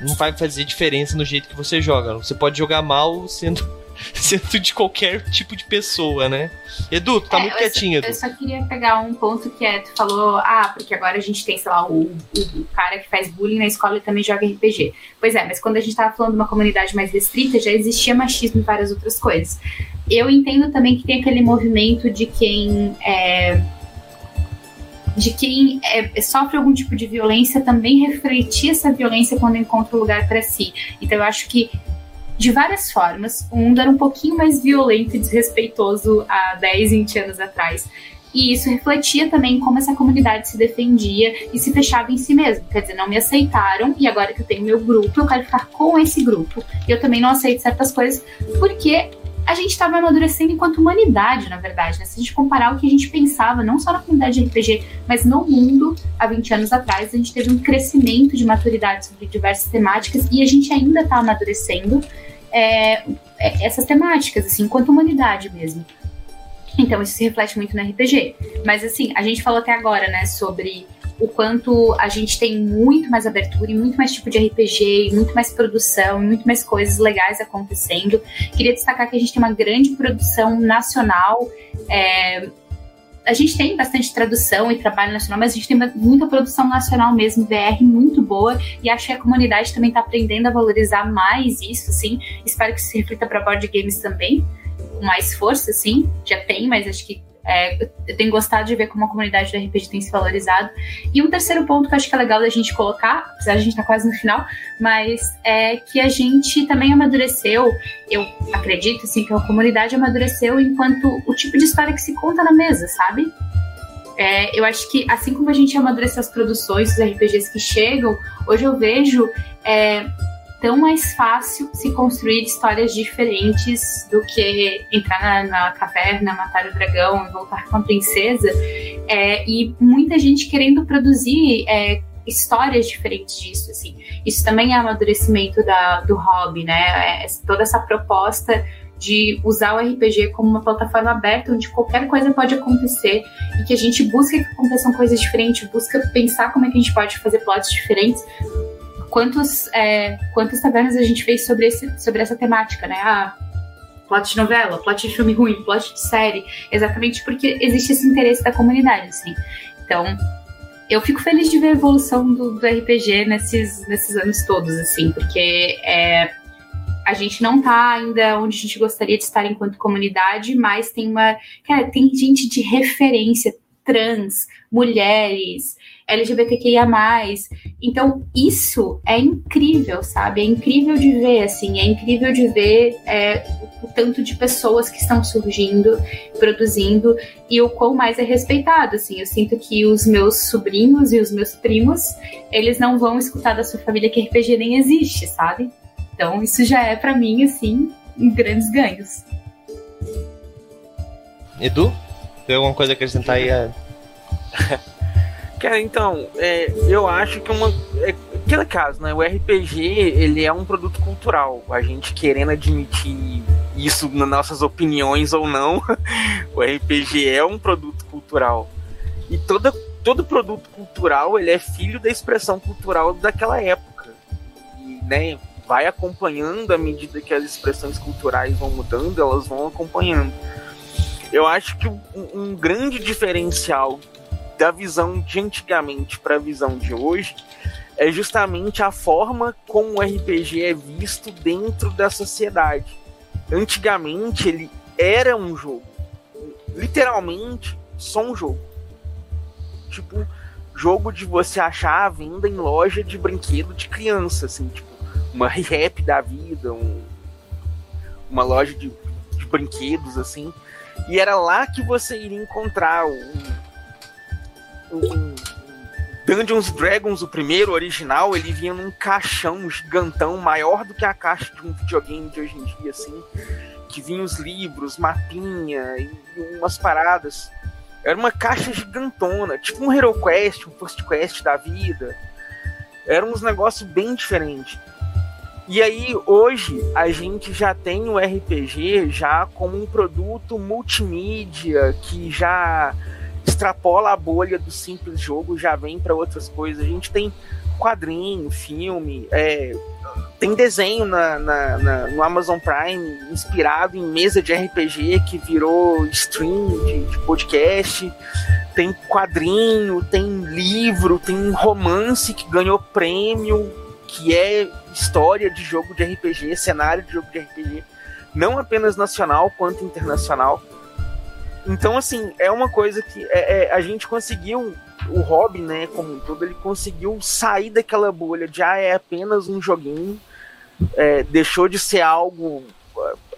não vai fazer diferença no jeito que você joga. Você pode jogar mal sendo, sendo de qualquer tipo de pessoa, né? Edu, tu tá é, muito quietinho, Edu. Eu só queria pegar um ponto que é, tu falou, ah, porque agora a gente tem, sei lá, o, o, cara que faz bullying na escola e também joga RPG. Pois é, mas quando a gente tava falando de uma comunidade mais restrita, já existia machismo e várias outras coisas. Eu entendo também que tem aquele movimento de quem é, de quem é, sofre algum tipo de violência também refletir essa violência quando encontra um lugar para si. Então eu acho que de várias formas, o mundo era um pouquinho mais violento e desrespeitoso há 10, 20 anos atrás. E isso refletia também como essa comunidade se defendia e se fechava em si mesmo. Quer dizer, não me aceitaram e agora que eu tenho meu grupo, eu quero ficar com esse grupo. E eu também não aceito certas coisas porque a gente estava amadurecendo enquanto humanidade, na verdade. Né? Se a gente comparar o que a gente pensava, não só na comunidade de RPG, mas no mundo há 20 anos atrás, a gente teve um crescimento de maturidade sobre diversas temáticas e a gente ainda está amadurecendo é, é, essas temáticas, assim, enquanto humanidade mesmo. Então, isso se reflete muito no RPG. Mas, assim, a gente falou até agora, né, sobre o quanto a gente tem muito mais abertura e muito mais tipo de RPG, e muito mais produção, e muito mais coisas legais acontecendo. Queria destacar que a gente tem uma grande produção nacional. É, a gente tem bastante tradução e trabalho nacional, mas a gente tem muita produção nacional mesmo, VR muito boa, e acho que a comunidade também está aprendendo a valorizar mais isso, assim. Espero que isso se reflita para board games também, com mais força, assim. Já tem, mas acho que é, eu tenho gostado de ver como a comunidade do RPG tem se valorizado. E um terceiro ponto que eu acho que é legal da gente colocar, apesar de a gente estar tá quase no final, mas é que a gente também amadureceu, eu acredito assim, que a comunidade amadureceu enquanto o tipo de história que se conta na mesa, sabe? É, eu acho que assim como a gente amadureceu as produções, os RPGs que chegam, hoje eu vejo é, tão mais fácil se construir histórias diferentes do que entrar na, na caverna, matar o dragão e voltar com a princesa. É, e muita gente querendo produzir é, histórias diferentes disso, assim. Isso também é amadurecimento da, do hobby, né? É, toda essa proposta de usar o RPG como uma plataforma aberta onde qualquer coisa pode acontecer e que a gente busca que aconteçam coisas diferentes, busca pensar como é que a gente pode fazer plots diferentes quantos, é, quantas tavernas a gente fez sobre, esse, sobre essa temática, né? Ah, plot de novela, plot de filme ruim, plot de série, exatamente porque existe esse interesse da comunidade, assim. Então, eu fico feliz de ver a evolução do, do RPG nesses, nesses anos todos, assim, porque é, a gente não tá ainda onde a gente gostaria de estar enquanto comunidade, mas tem uma. Cara, tem gente de referência trans, mulheres, LGBTQIA+. Então, isso é incrível, sabe? É incrível de ver, assim, é incrível de ver é, o, tanto de pessoas que estão surgindo, produzindo, e o quão mais é respeitado, assim. Eu sinto que os meus sobrinhos e os meus primos, eles não vão escutar da sua família que RPG nem existe, sabe? Então, isso já é, para mim, assim, grandes ganhos. Edu, tem alguma coisa a acrescentar aí? A... Cara, então, é, eu acho que uma. É, aquele caso, né? O RPG, ele é um produto cultural. A gente querendo admitir isso nas nossas opiniões ou não, o RPG é um produto cultural. E toda, todo produto cultural, ele é filho da expressão cultural daquela época. E, né, vai acompanhando à medida que as expressões culturais vão mudando, elas vão acompanhando. Eu acho que um, um grande diferencial da visão de antigamente para a visão de hoje é justamente a forma como o RPG é visto dentro da sociedade. Antigamente ele era um jogo, literalmente só um jogo. Tipo, jogo de você achar a venda em loja de brinquedo de criança, assim, tipo, uma rap da vida, um, uma loja de, de, brinquedos, assim. E era lá que você iria encontrar um, o Dungeons Dragons, o primeiro original, ele vinha num caixão gigantão, maior do que a caixa de um videogame de hoje em dia, assim. Que vinha os livros, mapinha e umas paradas. Era uma caixa gigantona, tipo um Hero Quest, um First Quest da vida. Era uns negócios bem diferentes. E aí, hoje, a gente já tem o RPG já como um produto multimídia que já extrapola a bolha do simples jogo, já vem para outras coisas. A gente tem quadrinho, filme, é, tem desenho na, na, na, no Amazon Prime inspirado em mesa de RPG que virou stream de, de podcast. Tem quadrinho, tem livro, tem romance que ganhou prêmio, que é história de jogo de RPG, cenário de jogo de RPG, não apenas nacional quanto internacional. Então, assim, é uma coisa que é, é, a gente conseguiu, o hobby, né, como um todo, ele conseguiu sair daquela bolha de, ah, é apenas um joguinho, é, deixou de ser algo,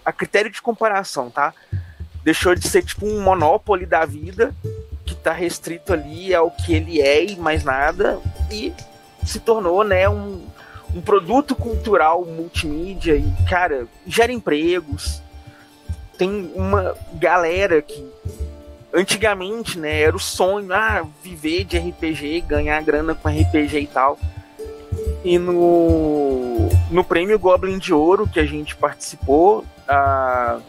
a critério de comparação, tá? Deixou de ser tipo um monopólio da vida tá restrito ali ao que ele é e mais nada, e se tornou, né, um, um produto cultural multimídia e, cara, gera empregos. Tem uma galera que antigamente, né, era o sonho, ah, viver de RPG, ganhar grana com RPG e tal. E no, no prêmio Goblin de Ouro que a gente participou, ah,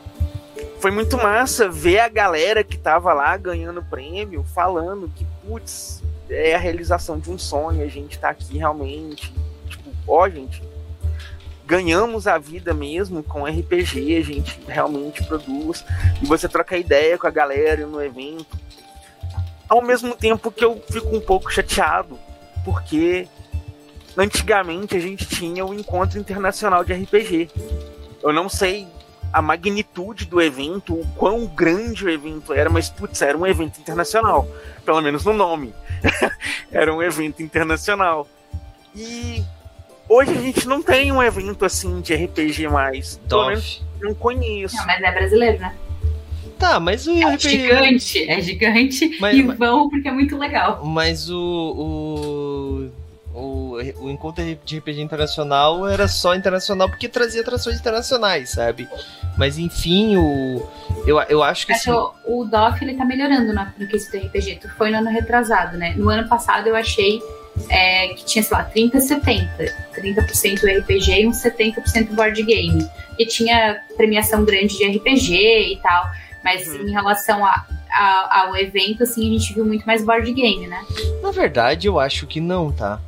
foi muito massa ver a galera que tava lá ganhando prêmio falando que, putz, é a realização de um sonho, a gente tá aqui realmente. Tipo, ó, gente, ganhamos a vida mesmo com RPG, a gente realmente produz. E você troca ideia com a galera no evento. Ao mesmo tempo que eu fico um pouco chateado, porque antigamente a gente tinha o encontro internacional de RPG. Eu não sei a magnitude do evento, o quão grande o evento era, mas putz, era um evento internacional, pelo menos no nome. era um evento internacional. E hoje a gente não tem um evento assim de RPG mais. Pelo menos não conheço. Não, mas é brasileiro, né? Tá, mas o é RPG... gigante, é gigante Mas- e vão porque é muito legal. Mas o, o, o, o encontro de RPG internacional era só internacional porque trazia atrações internacionais, sabe? Mas enfim, o, eu, eu acho que Acho assim, que o DOF ele tá melhorando na, no quesito do RPG. Tu foi no ano retrasado, né? No ano passado eu achei é, que tinha, sei lá, 30 70. 30% RPG e uns 70% board game. E tinha premiação grande de RPG e tal. Mas Uhum. em relação a, a- ao evento, assim, a gente viu muito mais board game, né? na verdade eu acho que não, tá?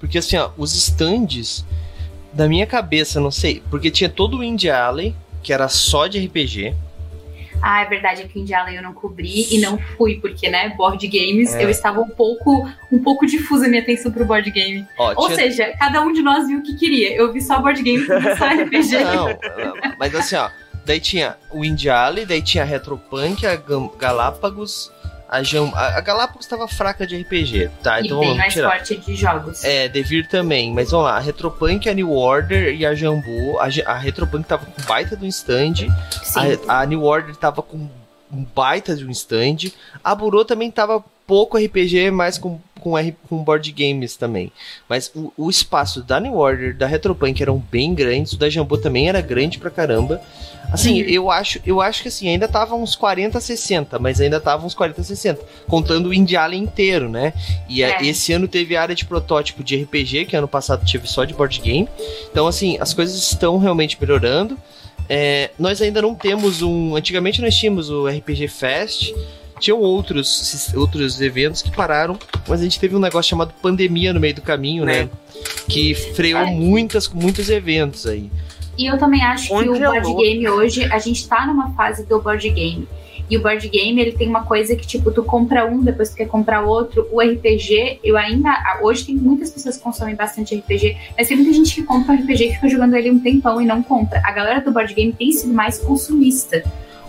Porque assim, ó, os stands, da minha cabeça, não sei, porque tinha todo o Indie Alley, que era só de RPG, Ah, é verdade, aqui em Jalen eu não cobri e não fui, porque, né, board games, É. eu estava um pouco, um pouco difusa a minha atenção pro board game. ó, Ou tinha seja, cada um de nós viu o que queria. Eu vi só board game, só RPG. Não, mas assim, ó. Daí tinha o Indie Alley, daí tinha a Retropunk, a Galápagos, a Jam... A Galápagos tava fraca de RPG, tá? e Então bem vamos mais tirar. forte de jogos. É, Devir também, mas vamos lá, a Retropunk, a New Order e a Jambu. A, a Retropunk tava com baita do stand, Sim. a, a New Order tava com um baita de um stand, a Burô também tava pouco RPG, mas com, com, R- com board games também. Mas o, o espaço da New Order, da Retropunk eram bem grandes, o da Jambu também era grande pra caramba. Assim, eu acho, eu acho que assim, ainda tava uns 40, 60, mas ainda tava uns 40, 60, contando o Indie Alley inteiro, né? E a- É. esse ano teve área de protótipo de RPG, que ano passado tive só de board game. Então, assim, as coisas estão realmente melhorando. É, nós ainda não temos um. Antigamente nós tínhamos o RPG Fest. Tinham outros, outros eventos que pararam, mas a gente teve um negócio chamado pandemia no meio do caminho, né? Né. Que freou É. muitas, muitos eventos aí. E eu também acho que Onde o é board louco. game hoje, a gente tá numa fase do board game. E o board game, ele tem uma coisa que, tipo, tu compra um, depois tu quer comprar outro. O RPG, eu ainda. Hoje tem muitas pessoas que consomem bastante RPG, mas tem muita gente que compra um RPG e fica jogando ele um tempão e não compra. A galera do board game tem sido mais consumista,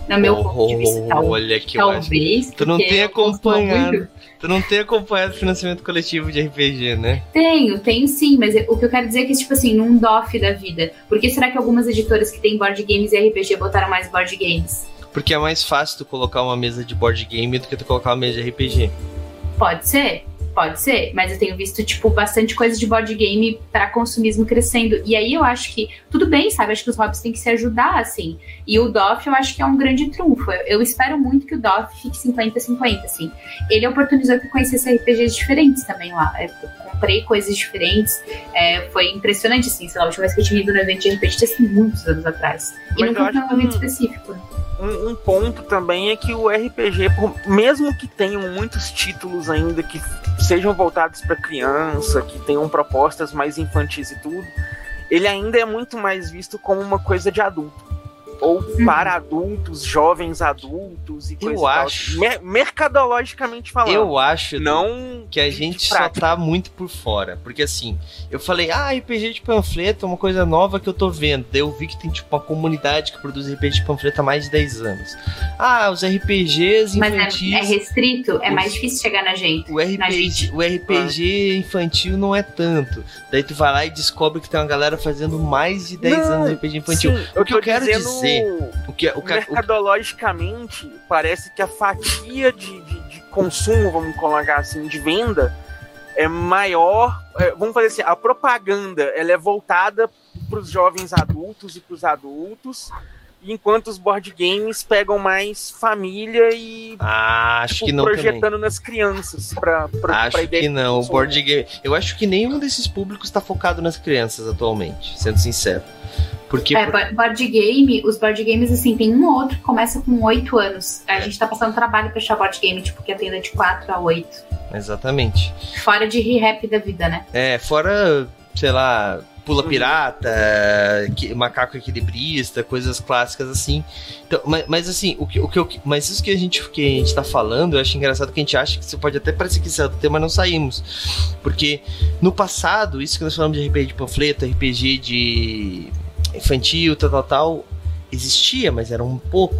no meu ponto de vista. Tal- Olha que. Talvez. Tu não porque tem acompanhado. Tu não tem acompanhado o financiamento coletivo de RPG, né? Tenho, tenho sim, mas o que eu quero dizer é que, tipo assim, num DOF da vida. Por que será que algumas editoras que têm board games e RPG botaram mais board games? Porque é mais fácil tu colocar uma mesa de board game do que tu colocar uma mesa de RPG. Pode ser, pode ser, mas eu tenho visto, tipo, bastante coisa de board game para consumismo crescendo. E aí eu acho que, tudo bem, sabe? Acho que os hobbies têm que se ajudar, assim. E o DOF eu acho que é um grande trunfo. Eu, eu espero muito que o DOF fique 50-50, assim. Ele oportunizou que eu conhecesse RPGs diferentes também lá. Eu comprei coisas diferentes. É, foi impressionante, assim. Sei lá, a última vez que eu tinha ido no evento de RPG sido muitos anos atrás. E Mas nunca eu foi um evento específico. Um, um ponto também é que o RPG, mesmo que tenham muitos títulos ainda que sejam voltados para criança, que tenham propostas mais infantis e tudo, ele ainda é muito mais visto como uma coisa de adulto. Ou para adultos, jovens adultos e Eu coisa e tal. acho. Mer- mercadologicamente falando. Eu acho não que a gente só tá muito por fora. Porque assim, eu falei, ah, RPG de panfleto é uma coisa nova que eu tô vendo. Daí eu vi que tem tipo uma comunidade que produz RPG de panfleto há mais de 10 anos. Ah, os RPGs Mas é, infantis. é restrito, é Os- mais difícil chegar na gente. O na RPG, gente. o RPG infantil não é tanto. Daí tu vai lá e descobre que tem uma galera fazendo mais de 10 Não, anos de RPG infantil. Sim, O que eu tô quero dizendo dizer- O que é- o, ca- o, mercadologicamente, parece que a fatia de, de, de consumo, vamos colocar assim, de venda, é maior. É, vamos fazer assim, a propaganda ela é voltada para os jovens adultos e para os adultos, enquanto os board games pegam mais família e ah, acho tipo, que não projetando também. nas crianças para acho ideia que não o board game eu acho que nenhum desses públicos está focado nas crianças atualmente sendo sincero porque é, board game, os board games, assim, tem um ou outro que começa com 8 anos. A gente tá passando trabalho pra achar board game, tipo, que atenda de 4 a 8. Exatamente. Fora de re-rap da vida, né? É, fora, sei lá, pula pirata, macaco equilibrista, coisas clássicas assim. Então, mas, mas, assim, o que, o que mas isso que a gente que a gente tá falando, eu acho engraçado que a gente acha que você pode até parecer que saiu do tema, mas não saímos. Porque no passado, isso que nós falamos de RPG de panfleto, RPG de infantil, tal, tal, tal, existia, mas era um pouco.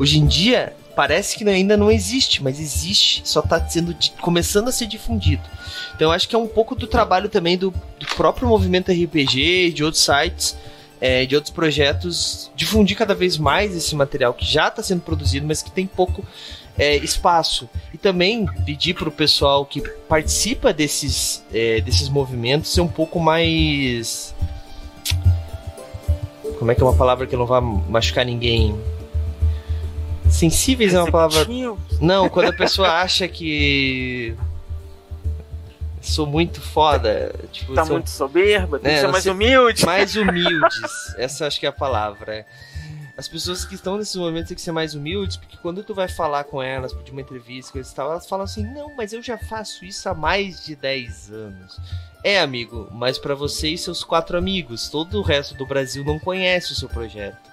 Hoje em dia, parece que ainda não existe, mas existe, só está sendo começando a ser difundido. Então eu acho que é um pouco do trabalho também do, do próprio movimento RPG, de outros sites, é, de outros projetos, difundir cada vez mais esse material que já está sendo produzido, mas que tem pouco é, espaço. E também pedir para o pessoal que participa desses, é, desses movimentos ser um pouco mais como é que é uma palavra que não vai machucar ninguém? Sensíveis é uma palavra. Não, quando a pessoa acha que. Sou muito foda. Tipo, tá sou... muito soberba, tem é, que ser mais humilde. Mais humildes. Essa acho que é a palavra. As pessoas que estão nesses momentos têm que ser mais humildes, porque quando tu vai falar com elas, pedir uma entrevista, coisa e tal, elas falam assim: não, mas eu já faço isso há mais de 10 anos. É, amigo, mas para você e seus quatro amigos, todo o resto do Brasil não conhece o seu projeto.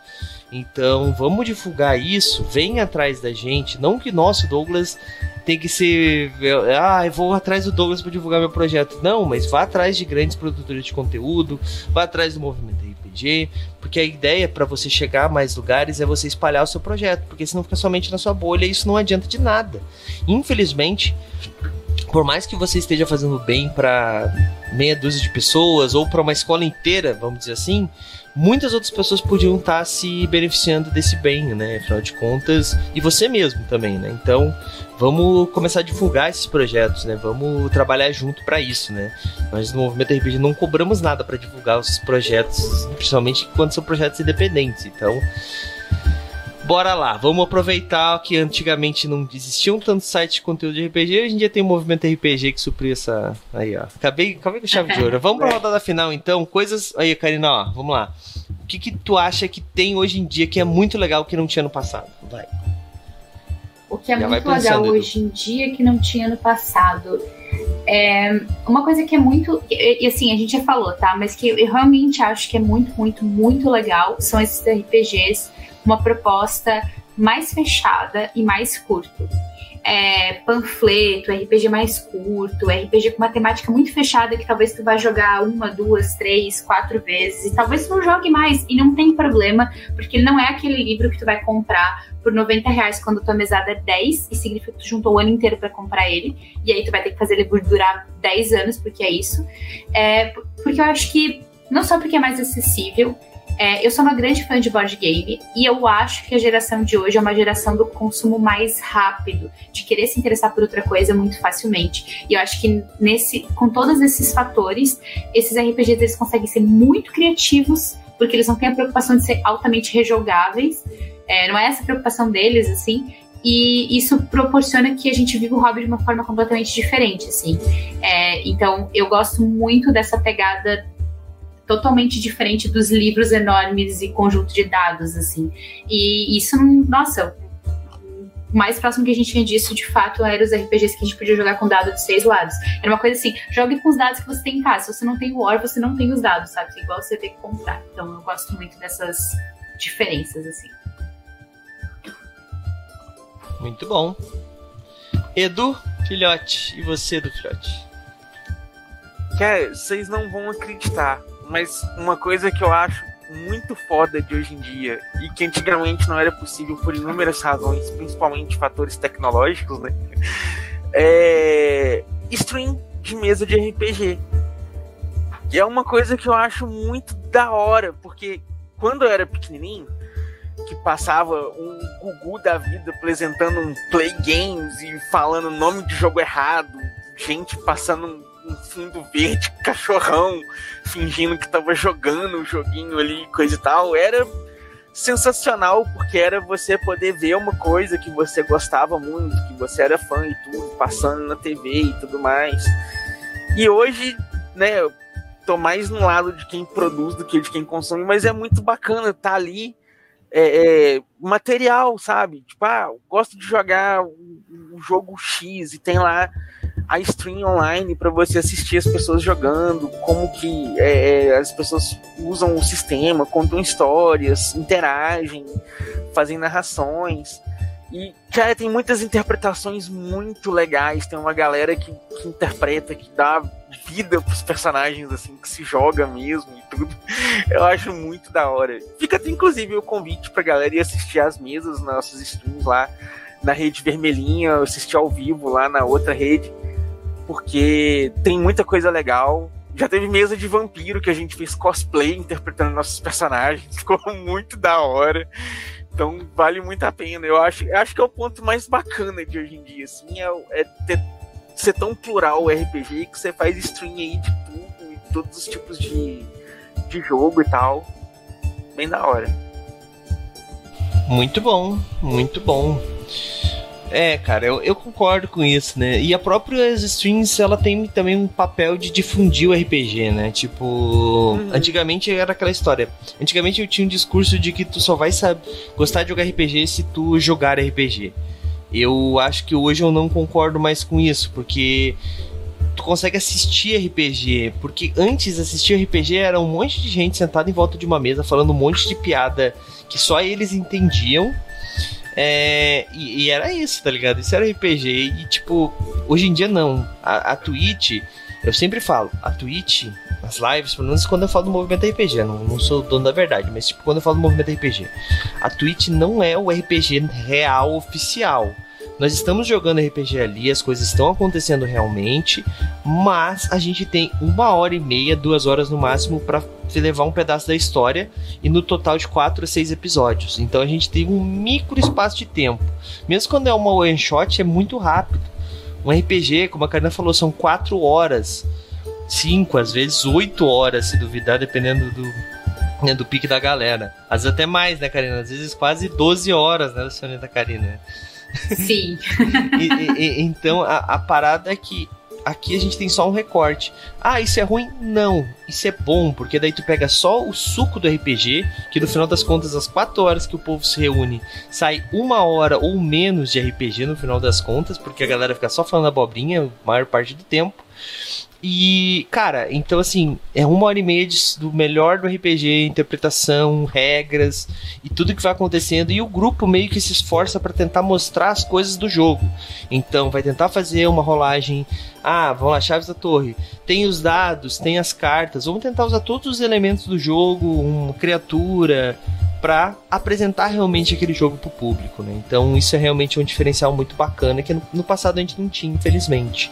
Então, vamos divulgar isso, vem atrás da gente, não que nosso Douglas tem que ser, ah, eu vou atrás do Douglas para divulgar meu projeto. Não, mas vá atrás de grandes produtores de conteúdo, vá atrás do movimento RPG, porque a ideia para você chegar a mais lugares é você espalhar o seu projeto, porque senão fica somente na sua bolha e isso não adianta de nada. Infelizmente, por mais que você esteja fazendo bem para meia dúzia de pessoas ou para uma escola inteira, vamos dizer assim, muitas outras pessoas podiam estar tá se beneficiando desse bem, né? Afinal de contas, e você mesmo também, né? Então, vamos começar a divulgar esses projetos, né? Vamos trabalhar junto para isso, né? Nós no Movimento RPG não cobramos nada para divulgar os projetos, principalmente quando são projetos independentes. Então, Bora lá, vamos aproveitar que antigamente não existiam tantos sites de conteúdo de RPG, hoje em dia tem o um movimento RPG que supriu essa. Aí, ó. Acabei, acabei com chave de ouro. Vamos pra rodada final então. Coisas. Aí, Karina, ó, vamos lá. O que, que tu acha que tem hoje em dia que é muito legal que não tinha no passado? Vai. O que é Já muito legal hoje em dia que não tinha no passado. É uma coisa que é muito. E, e assim, a gente já falou, tá? Mas que eu realmente acho que é muito, muito, muito legal são esses RPGs uma proposta mais fechada e mais curto. É, panfleto, RPG mais curto, RPG com uma temática muito fechada que talvez tu vá jogar uma, duas, três, quatro vezes e talvez tu não jogue mais e não tem problema, porque não é aquele livro que tu vai comprar por 90 reais quando tua mesada é 10 e significa que tu juntou o ano inteiro para comprar ele e aí tu vai ter que fazer ele durar 10 anos porque é isso. É, porque eu acho que não só porque é mais acessível, é, eu sou uma grande fã de board game e eu acho que a geração de hoje é uma geração do consumo mais rápido, de querer se interessar por outra coisa muito facilmente. E eu acho que nesse, com todos esses fatores, esses RPGs eles conseguem ser muito criativos, porque eles não têm a preocupação de ser altamente rejogáveis. É, não é essa a preocupação deles, assim. E isso proporciona que a gente viva o hobby de uma forma completamente diferente, assim. É, então, eu gosto muito dessa pegada totalmente diferente dos livros enormes e conjunto de dados, assim. E isso, nossa, o mais próximo que a gente tinha disso, de fato, era os RPGs que a gente podia jogar com dado de seis lados. Era uma coisa assim, jogue com os dados que você tem em casa. Se você não tem o War, você não tem os dados, sabe? É igual você ter que comprar. Então eu gosto muito dessas diferenças, assim. Muito bom. Edu, filhote. E você, Edu, filhote? Cara, vocês não vão acreditar mas uma coisa que eu acho muito foda de hoje em dia e que antigamente não era possível por inúmeras razões, principalmente fatores tecnológicos, né? É stream de mesa de RPG. E é uma coisa que eu acho muito da hora, porque quando eu era pequenininho, que passava um Gugu da vida apresentando um Play Games e falando nome de jogo errado, gente passando um fundo verde, cachorrão, fingindo que tava jogando o joguinho ali, coisa e tal. Era sensacional, porque era você poder ver uma coisa que você gostava muito, que você era fã e tudo, passando na TV e tudo mais. E hoje, né, eu tô mais no lado de quem produz do que de quem consome, mas é muito bacana estar tá ali. É, é, material, sabe? Tipo, ah, gosto de jogar o, o jogo X e tem lá a stream online para você assistir as pessoas jogando, como que é, é, as pessoas usam o sistema, contam histórias, interagem, fazem narrações. E, cara, tem muitas interpretações muito legais. Tem uma galera que, que interpreta, que dá vida pros personagens, assim, que se joga mesmo e tudo. Eu acho muito da hora. Fica até, inclusive, o convite pra galera ir assistir as mesas, nossas streams lá na rede vermelhinha, assistir ao vivo lá na outra rede porque tem muita coisa legal. Já teve mesa de vampiro que a gente fez cosplay interpretando nossos personagens, ficou muito da hora. Então vale muito a pena. Eu acho, acho que é o ponto mais bacana de hoje em dia, assim, é, é ter, ser tão plural o RPG que você faz stream aí de tudo, e todos os tipos de, de jogo e tal. Bem da hora. Muito bom, muito bom. É, cara, eu, eu concordo com isso, né? E a própria Strings, ela tem também um papel de difundir o RPG, né? Tipo, uhum. antigamente era aquela história. Antigamente eu tinha um discurso de que tu só vai saber gostar de jogar RPG se tu jogar RPG. Eu acho que hoje eu não concordo mais com isso, porque tu consegue assistir RPG, porque antes assistir RPG era um monte de gente sentada em volta de uma mesa falando um monte de piada que só eles entendiam é, e, e, era isso, tá ligado? Isso era RPG. E, tipo, hoje em dia não. A, a Twitch, eu sempre falo, a Twitch, as lives, pelo menos quando eu falo do movimento RPG, não, não sou dono da verdade, mas tipo, quando eu falo do movimento RPG, a Twitch não é o RPG real oficial. Nós estamos jogando RPG ali, as coisas estão acontecendo realmente, mas a gente tem uma hora e meia, duas horas no máximo para levar um pedaço da história e no total de quatro a seis episódios. Então a gente tem um micro espaço de tempo. Mesmo quando é uma one shot, é muito rápido. Um RPG, como a Karina falou, são quatro horas, cinco, às vezes oito horas, se duvidar, dependendo do, né, do pique da galera. Às vezes até mais, né, Karina? Às vezes quase 12 horas, né, Sonita Karina? Sim. e, e, então a, a parada é que aqui a gente tem só um recorte. Ah, isso é ruim? Não. Isso é bom, porque daí tu pega só o suco do RPG, que no final das contas, as 4 horas que o povo se reúne, sai uma hora ou menos de RPG no final das contas, porque a galera fica só falando abobrinha a maior parte do tempo. E, cara, então assim, é uma hora e meia de, do melhor do RPG, interpretação, regras e tudo que vai acontecendo. E o grupo meio que se esforça para tentar mostrar as coisas do jogo. Então, vai tentar fazer uma rolagem. Ah, vamos lá, chaves da torre. Tem os dados, tem as cartas. Vamos tentar usar todos os elementos do jogo, uma criatura, para apresentar realmente aquele jogo pro público, né? Então isso é realmente um diferencial muito bacana que no, no passado a gente não tinha, infelizmente.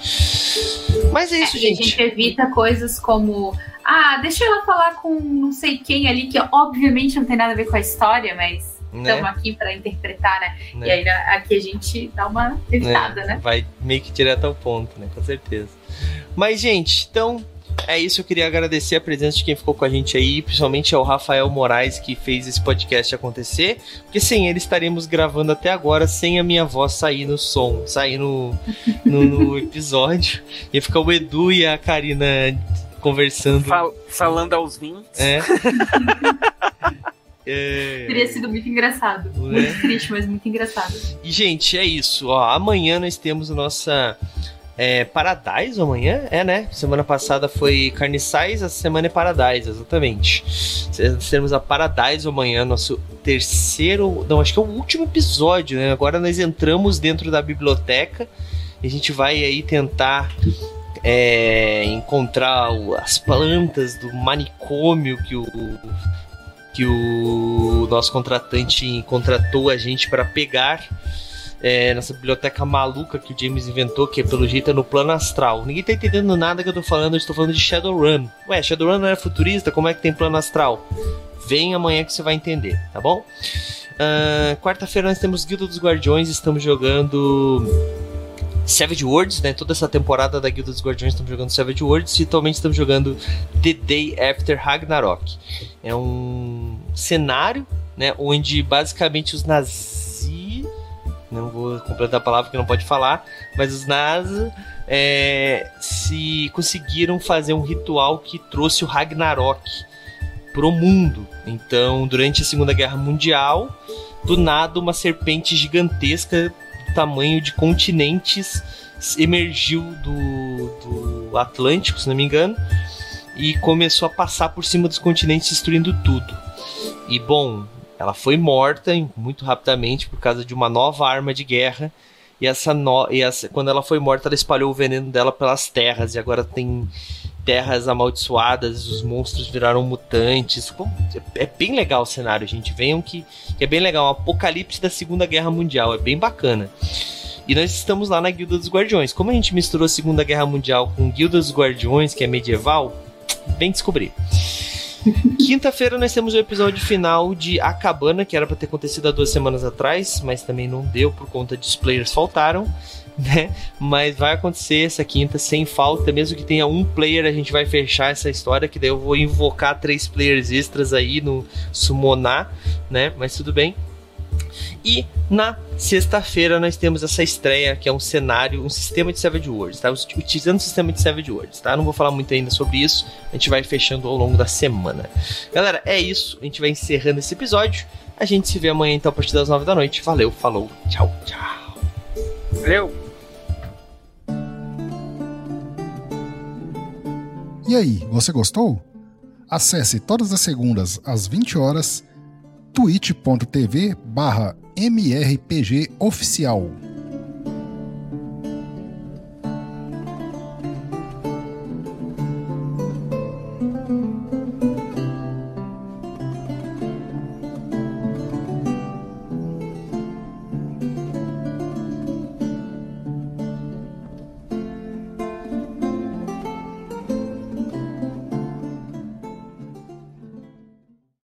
Mas é isso, é, gente. A gente evita coisas como. Ah, deixa ela falar com não sei quem ali, que obviamente não tem nada a ver com a história, mas estamos né? aqui para interpretar, né? né? E aí aqui a gente dá uma evitada, né? né? Vai meio que direto ao ponto, né? Com certeza. Mas, gente, então é isso, eu queria agradecer a presença de quem ficou com a gente aí, principalmente ao Rafael Moraes que fez esse podcast acontecer, porque sem ele estaremos gravando até agora sem a minha voz sair no som, sair no, no, no episódio. Ia ficar o Edu e a Karina conversando. Fal falando aos 20. É. É... Teria sido muito engraçado. É? Muito triste, mas muito engraçado. E, gente, é isso. Ó, amanhã nós temos a nossa é, Paradise amanhã? É, né? Semana passada foi Carniçais, essa semana é Paradise, exatamente. Teremos a Paradise amanhã, nosso terceiro. Não, acho que é o último episódio, né? Agora nós entramos dentro da biblioteca e a gente vai aí tentar é, encontrar as plantas do manicômio que o que o nosso contratante contratou a gente para pegar é, nessa biblioteca maluca que o James inventou, que pelo jeito é no plano astral. Ninguém tá entendendo nada que eu tô falando, eu estou falando de Shadowrun. Ué, Shadowrun não é futurista? Como é que tem plano astral? Vem amanhã que você vai entender, tá bom? Uh, Quarta-feira nós temos Guilda dos Guardiões, estamos jogando Savage Worlds, né? Toda essa temporada da Guilda dos Guardiões estamos jogando Savage Worlds e atualmente estamos jogando The Day After Ragnarok. É um cenário, né? Onde basicamente os nazis, não vou completar a palavra que não pode falar, mas os nazis é, se conseguiram fazer um ritual que trouxe o Ragnarok pro mundo. Então, durante a Segunda Guerra Mundial, do nada uma serpente gigantesca tamanho de continentes emergiu do, do Atlântico, se não me engano, e começou a passar por cima dos continentes, destruindo tudo. E bom, ela foi morta muito rapidamente por causa de uma nova arma de guerra. E essa, no... e essa quando ela foi morta, ela espalhou o veneno dela pelas terras. E agora tem terras amaldiçoadas, os monstros viraram mutantes. É bem legal o cenário, gente. Venham que, que é bem legal. Um apocalipse da Segunda Guerra Mundial. É bem bacana. E nós estamos lá na Guilda dos Guardiões. Como a gente misturou a Segunda Guerra Mundial com Guilda dos Guardiões, que é medieval, vem descobrir. Quinta-feira nós temos o episódio final de A Cabana, que era para ter acontecido há duas semanas atrás, mas também não deu por conta de os players faltaram. né? Mas vai acontecer essa quinta sem falta, mesmo que tenha um player, a gente vai fechar essa história, que daí eu vou invocar três players extras aí no summonar, né? Mas tudo bem. E na sexta-feira nós temos essa estreia que é um cenário, um sistema de Savage Worlds, tá? Utilizando o sistema de Savage Worlds, tá? Não vou falar muito ainda sobre isso, a gente vai fechando ao longo da semana. Galera, é isso, a gente vai encerrando esse episódio. A gente se vê amanhã então a partir das nove da noite. Valeu, falou, tchau, tchau. Valeu. E aí, você gostou? Acesse todas as segundas às 20 horas twitch.tv barra mrpgoficial.